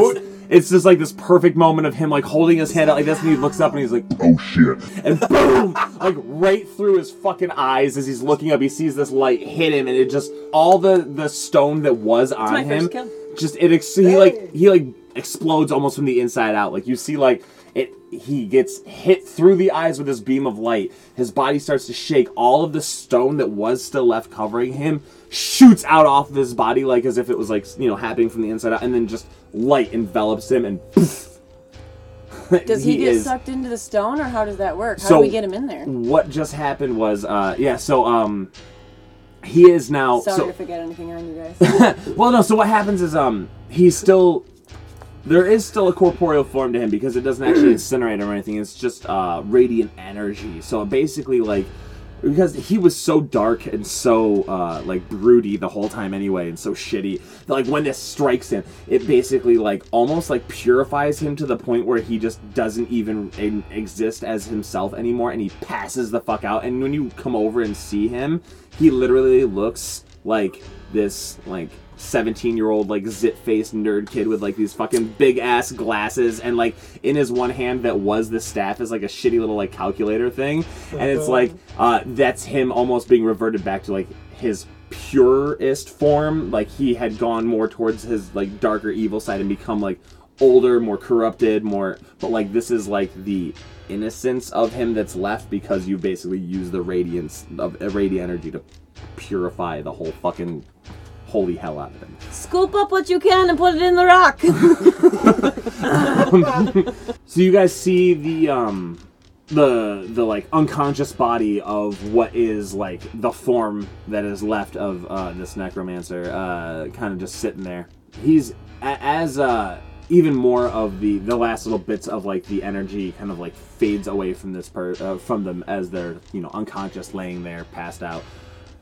Speaker 1: it's, it's just like this perfect moment of him like holding his hand out like this. And he looks up and he's like,
Speaker 3: Oh shit.
Speaker 1: and boom, like right through his fucking eyes as he's looking up, he sees this light hit him, and it just all the the stone that was on
Speaker 4: my
Speaker 1: him,
Speaker 4: first
Speaker 1: just it ex- he like he like explodes almost from the inside out. Like you see, like it he gets hit through the eyes with this beam of light. His body starts to shake. All of the stone that was still left covering him shoots out off of his body like as if it was like you know happening from the inside out, and then just light envelops him and. *laughs*
Speaker 4: Does he, get
Speaker 1: is-
Speaker 4: sucked into the stone, or how does that work? How
Speaker 1: So-
Speaker 4: do we get him in there?
Speaker 1: what just happened was uh yeah so um he is now
Speaker 4: Sorry
Speaker 1: so
Speaker 4: to forget anything on you guys. *laughs*
Speaker 1: well no so what happens is um he's still there is still a corporeal form to him because it doesn't actually *clears throat* incinerate him or anything it's just uh radiant energy so basically like because he was so dark and so uh, like broody the whole time anyway and so shitty that like when this strikes him it basically like almost like purifies him to the point where he just doesn't even in- exist as himself anymore and he passes the fuck out. And when you come over and see him he literally looks like this like 17 year old like zit faced nerd kid with like these fucking big ass glasses and like in his one hand that was the staff is like a shitty little like calculator thing. And it's like uh that's him almost being reverted back to like his purest form. Like he had gone more towards his like darker evil side and become like older more corrupted more but like this is like the innocence of him that's left because you basically use the radiance of uh, radiant energy to purify the whole fucking holy hell out of him.
Speaker 4: Scoop up what you can and put it in the rock. *laughs* *laughs*
Speaker 1: So you guys see the um the the like unconscious body of what is like the form that is left of uh, this necromancer uh, kind of just sitting there. He's a- as uh even more of the the last little bits of like the energy kind of like fades away from this per uh, from them as they're you know unconscious laying there passed out.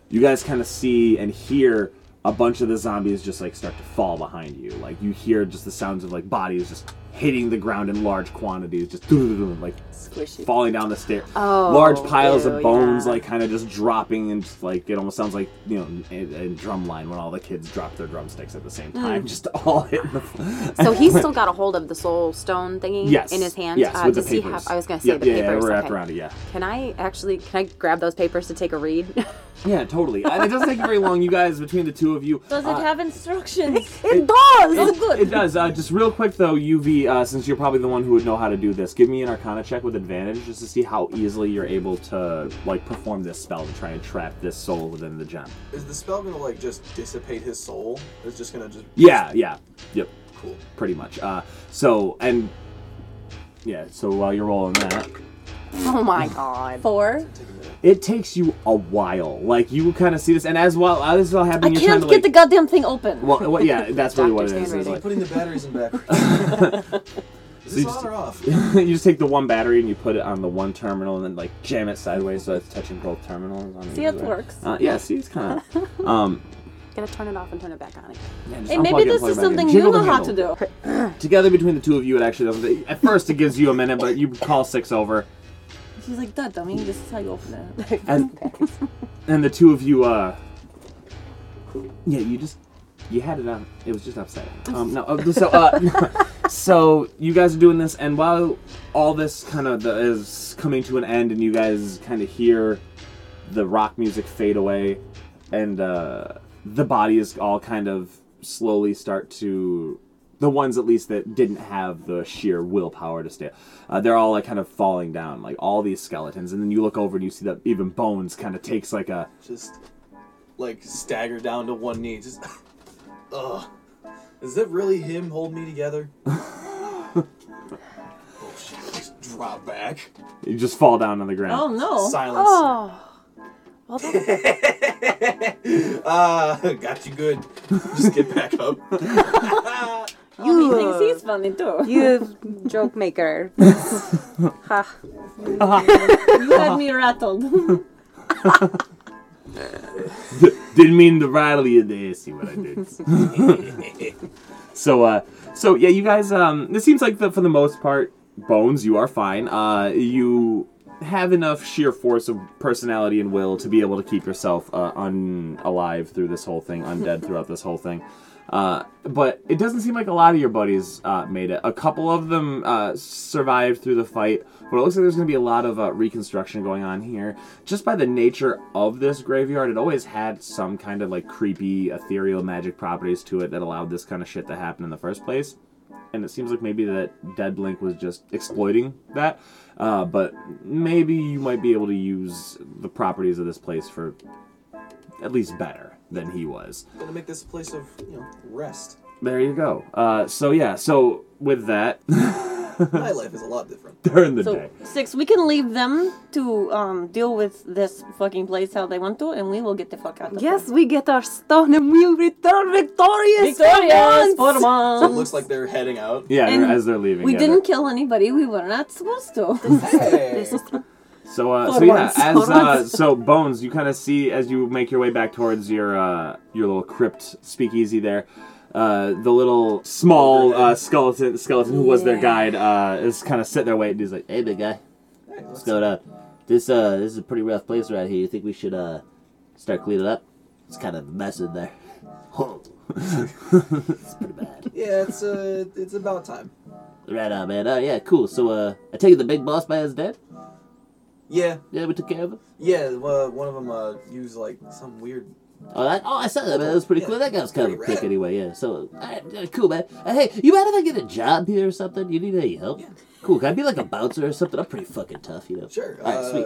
Speaker 1: You guys kind of see and hear a bunch of the zombies just like start to fall behind you. Like you hear just the sounds of like bodies just hitting the ground in large quantities, just *laughs* like
Speaker 4: Squishy.
Speaker 1: falling down the stairs.
Speaker 5: Oh,
Speaker 1: large piles
Speaker 5: ew,
Speaker 1: of bones,
Speaker 5: yeah.
Speaker 1: like kind of just dropping, and just, like it almost sounds like you know in, in drumline when all the kids drop their drumsticks at the same time, *laughs* just all hitting the.
Speaker 5: Hmm. So he's still *laughs* got a hold of the soul stone thingy
Speaker 1: yes
Speaker 5: in his hand.
Speaker 1: Yes,
Speaker 5: uh,
Speaker 1: with the
Speaker 5: does he
Speaker 1: papers.
Speaker 5: have? I was gonna say
Speaker 1: Yep,
Speaker 5: the
Speaker 1: yeah,
Speaker 5: papers.
Speaker 1: Yeah, wrapped
Speaker 5: okay.
Speaker 1: around it. Yeah.
Speaker 5: Can I actually? Can I grab those papers to take a read?
Speaker 1: Yeah, totally. And it doesn't take very long. You guys, between the two of you,
Speaker 4: Does it
Speaker 1: uh,
Speaker 4: have instructions?
Speaker 5: it does.
Speaker 4: Oh, good.
Speaker 1: It does. Uh, just real quick though, Yuvi, uh, since you're probably the one who would know how to do this, give me an Arcana check with advantage just to see how easily you're able to like perform this spell to try and trap this soul within the gem.
Speaker 6: Is the spell gonna like just dissipate his soul? It's just gonna just
Speaker 1: Yeah, yeah, yep,
Speaker 6: cool.
Speaker 1: pretty much. Uh, so and yeah, so while you're rolling that, *laughs*
Speaker 5: Oh my god.
Speaker 4: Four.
Speaker 6: Take a minute.
Speaker 1: it takes you a while. Like you kind of see this, and as well, as this is all
Speaker 4: I
Speaker 1: happening, you're
Speaker 4: can't
Speaker 1: trying
Speaker 4: get
Speaker 1: to
Speaker 4: the goddamn thing open.
Speaker 1: well, well, yeah, that's really what it
Speaker 5: Doctor
Speaker 1: is.
Speaker 5: Stand
Speaker 1: is like-
Speaker 6: putting the batteries in *laughs* back. Is
Speaker 1: you
Speaker 6: this
Speaker 1: just-
Speaker 6: on or off? *laughs*
Speaker 1: you just take the one battery and you put it on the one terminal and then like jam it sideways so it's touching both terminals. On
Speaker 4: See,
Speaker 1: either
Speaker 4: it
Speaker 1: way.
Speaker 4: works.
Speaker 1: Uh, yeah, see, it's kind of. um,
Speaker 5: Gotta turn it off and turn it back on again.
Speaker 1: yeah, just
Speaker 4: Hey,
Speaker 1: unplug
Speaker 4: maybe
Speaker 1: it
Speaker 4: this
Speaker 1: plug it
Speaker 4: is
Speaker 1: back in.
Speaker 4: something you
Speaker 1: Jiggle
Speaker 4: know
Speaker 1: the
Speaker 4: how to
Speaker 1: handle.
Speaker 4: do.
Speaker 1: Together between the two of you, it actually doesn't. At first, it gives you a minute, but you call six over,
Speaker 4: She's like, that dummy, this is how you open it. *laughs*
Speaker 1: and and the two of you, uh, yeah, you just you had it on. It was just upside down. Um, no, uh, so *laughs* uh, *laughs* so you guys are doing this, and while all this kind of is coming to an end, and you guys kind of hear the rock music fade away, and uh, the bodies all kind of slowly start to. The ones, at least, that didn't have the sheer willpower to stay, uh, they're all like kind of falling down, like all these skeletons. And then you look over and you see that even Bones kind of takes like a
Speaker 6: Just like stagger down to one knee. Just *laughs* ugh. Is that really him holding me together? *laughs* oh shit! Just drop back.
Speaker 1: You just fall down on the ground.
Speaker 4: Oh no.
Speaker 6: Silence.
Speaker 5: Oh. *laughs* Well, that,
Speaker 6: Ah, got you good. Just get back up.
Speaker 4: Oh, he thinks he's funny too. *laughs*
Speaker 5: you joke maker. *laughs* ha.
Speaker 4: You had me rattled. *laughs*
Speaker 1: Didn't mean to rattle you there. See what I did. so, uh, so yeah, you guys. Um, it seems like the, for the most part, Bones, you are fine. Uh, you have enough sheer force of personality and will to be able to keep yourself uh, unalive through this whole thing, undead throughout this whole thing. Uh, but it doesn't seem like a lot of your buddies uh, made it. A couple of them uh, survived through the fight, but it looks like there's going to be a lot of uh, reconstruction going on here. Just by the nature of this graveyard, it always had some kind of like creepy, ethereal magic properties to it that allowed this kind of shit to happen in the first place. And it seems like maybe that Dead Link was just exploiting that. Uh, but maybe you might be able to use the properties of this place for at least better than he was.
Speaker 6: Gonna make this a place of you know rest.
Speaker 1: There you go. Uh, so yeah, so with that, *laughs*
Speaker 6: My life is a lot different.
Speaker 1: during the
Speaker 4: So
Speaker 1: day,
Speaker 4: six, we can leave them to um, deal with this fucking place how they want to, and we will get the fuck out. of
Speaker 5: Yes,
Speaker 4: here.
Speaker 5: we get our stone and we return victorious. for
Speaker 4: Victorious
Speaker 5: once.
Speaker 4: for
Speaker 6: So it looks like they're heading out.
Speaker 1: yeah,
Speaker 4: And
Speaker 1: as they're leaving,
Speaker 4: We
Speaker 1: yeah,
Speaker 4: didn't kill anybody. We were not supposed to.
Speaker 6: Hey. *laughs*
Speaker 1: So, uh, so yeah,
Speaker 4: once,
Speaker 1: as uh, so Bones, you kind of see as you make your way back towards your uh, your little crypt speakeasy there. Uh, the little small uh, skeleton skeleton who was their guide uh, is kind of sitting there waiting. He's like,
Speaker 7: Hey, big guy. What's
Speaker 6: let's-
Speaker 7: going on? This uh, this is a pretty rough place right here. You think we should uh, start cleaning up? It's kind of a mess in there. *laughs* Oh, it's pretty bad.
Speaker 6: Yeah, it's uh, it's about time.
Speaker 7: Right on, man. Oh yeah, cool. So uh, I take it the big boss man's dead.
Speaker 6: Yeah,
Speaker 7: Yeah, we took care of him.
Speaker 6: yeah. Uh, one of them uh, used like some weird.
Speaker 7: Oh, that, oh, I saw that, man. That was pretty
Speaker 6: Yeah,
Speaker 7: cool. That guy was kind of a prick anyway, yeah. So, cool, man. Uh, hey, you mind if I get a job here or something? You need any help?
Speaker 6: Yeah.
Speaker 7: Cool. Can I be like a bouncer or something? I'm pretty fucking tough, you know.
Speaker 6: Sure.
Speaker 7: All right,
Speaker 6: uh,
Speaker 7: sweet.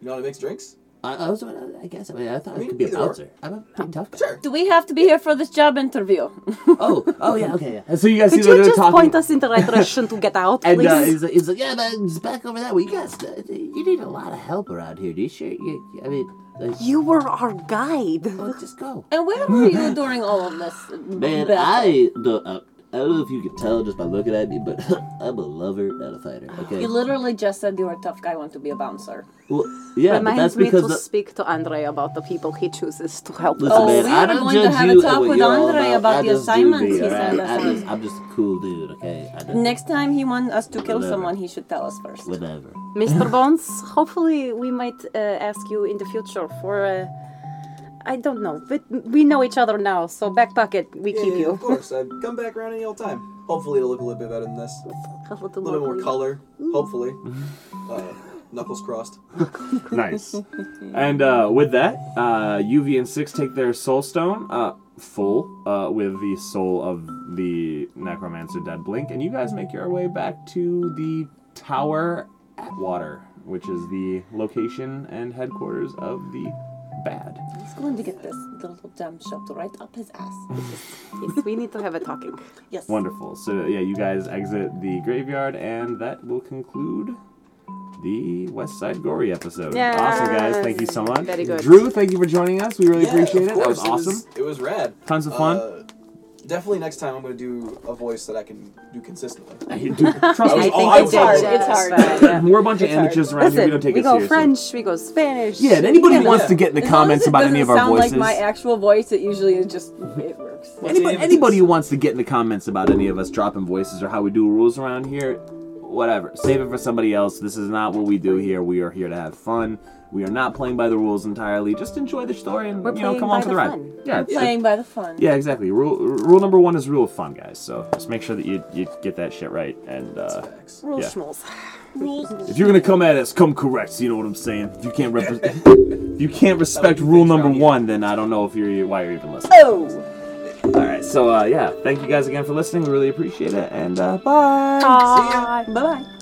Speaker 6: You know how to mix drinks?
Speaker 7: I, I was, I guess. I mean, I thought I,
Speaker 6: mean,
Speaker 7: could be a
Speaker 6: either or.
Speaker 7: bouncer. I'm a pretty tough guy.
Speaker 6: Sure.
Speaker 4: Do we have to be here for this job interview? *laughs*
Speaker 7: Oh, oh yeah, okay, yeah.
Speaker 1: so you guys
Speaker 5: Could
Speaker 1: see that
Speaker 5: you
Speaker 1: they're
Speaker 5: just
Speaker 1: talking.
Speaker 5: point us in the right direction to get out,
Speaker 7: And
Speaker 5: please?
Speaker 7: uh, he's, like, he's like, yeah, man, it's back over that way. You guys, uh, you need a lot of help around here. Do you sure? You, I mean, like,
Speaker 5: you were our guide.
Speaker 7: well, just go.
Speaker 4: And where were you during all of this?
Speaker 7: Man,
Speaker 4: battle?
Speaker 7: I the uh, I don't know if you can tell just by looking at me, but *laughs* I'm a lover, not a fighter. Okay.
Speaker 4: You literally just said you were a tough guy, want to be a bouncer.
Speaker 7: Well, yeah, but
Speaker 5: Reminds
Speaker 7: that's
Speaker 5: me
Speaker 7: because
Speaker 5: to
Speaker 7: the,
Speaker 5: speak to Andre about the people he chooses to help.
Speaker 7: Listen,
Speaker 4: Oh,
Speaker 7: man,
Speaker 4: we
Speaker 7: I
Speaker 4: are
Speaker 7: don't
Speaker 4: going to
Speaker 7: judge
Speaker 4: have a talk with Andre about
Speaker 7: I
Speaker 4: the assignments
Speaker 7: me,
Speaker 4: he
Speaker 7: alright?
Speaker 4: sent
Speaker 7: I
Speaker 4: us.
Speaker 7: just, I'm just a cool dude, okay?
Speaker 4: Next time he wants us to kill
Speaker 7: Whatever.
Speaker 4: someone, he should tell us first.
Speaker 7: whatever.
Speaker 5: Mr. *laughs* Bones, hopefully we might uh, ask you in the future for. Uh, I don't know, but we know each other now, so back pocket, we
Speaker 6: Yeah,
Speaker 5: keep
Speaker 6: yeah,
Speaker 5: you.
Speaker 6: Of course, I'd come back around any old time. Hopefully, it'll look a little bit better than this.
Speaker 5: A little,
Speaker 6: A little bit more
Speaker 5: lovely.
Speaker 6: color. Hopefully. Uh, knuckles crossed. *laughs*
Speaker 1: Nice. *laughs* and uh, with that, uh, Yuvi and Six take their soul stone, uh, full, uh, with the soul of the necromancer Dead Blink, and you guys make your way back to the Tower at Water, which is the location and headquarters of the Bad.
Speaker 4: He's going to get this little gem shoved right up his ass. *laughs*
Speaker 5: Yes, we need to have a talking.
Speaker 4: yes.
Speaker 1: Wonderful. So yeah, you guys exit the graveyard, and that will conclude the West Side Gory episode. Awesome, guys. Thank you so much.
Speaker 5: Very good.
Speaker 1: Drew, thank you for joining us. We really
Speaker 6: Yeah,
Speaker 1: appreciate
Speaker 6: of
Speaker 1: it. That was awesome.
Speaker 6: It was, it was rad.
Speaker 1: Tons of fun.
Speaker 6: Uh, definitely next time I'm going to do a voice that I can do consistently.
Speaker 1: Dude, *laughs* trust
Speaker 6: I
Speaker 1: me.
Speaker 5: I think
Speaker 6: I
Speaker 5: you
Speaker 6: was
Speaker 5: did.
Speaker 6: hard.
Speaker 4: It's hard.
Speaker 5: but.
Speaker 1: We're a bunch of
Speaker 4: It's hard.
Speaker 1: amateurs around here. We don't take
Speaker 5: we
Speaker 1: it seriously. We go.
Speaker 5: French, we go Spanish.
Speaker 1: Yeah, and anybody who
Speaker 4: Yeah.
Speaker 1: wants to get in the
Speaker 4: As long
Speaker 1: comments
Speaker 4: as it
Speaker 1: about any
Speaker 4: doesn't
Speaker 1: of our
Speaker 4: sound
Speaker 1: voices.
Speaker 4: like my actual voice, it usually is just it works.
Speaker 1: Anybody, anybody who wants to get in the comments about any of us dropping voices or how we do rules around here, whatever. Save it for somebody else. This is not what we do here. We are here to have fun. We are not playing by the rules entirely. Just enjoy the story and
Speaker 5: We're
Speaker 1: you know come on for
Speaker 5: the
Speaker 1: the ride.
Speaker 5: fun.
Speaker 1: Yeah, it's-
Speaker 4: Playing by the fun.
Speaker 1: yeah, exactly. Rule rule number one is rule of fun, guys. So just make sure that you you get that shit right. And uh,
Speaker 6: Facts.
Speaker 5: Rules
Speaker 1: Yeah.
Speaker 5: schmools.
Speaker 1: if you're gonna come at us, come correct. You know what I'm saying? If you can't repre- *laughs* if you can't respect rule number one, then I don't know if you're why you're even listening.
Speaker 4: Oh.
Speaker 1: All right, so uh, yeah, thank you guys again for listening. We really appreciate it, and uh, bye.
Speaker 5: Bye.
Speaker 4: Bye bye.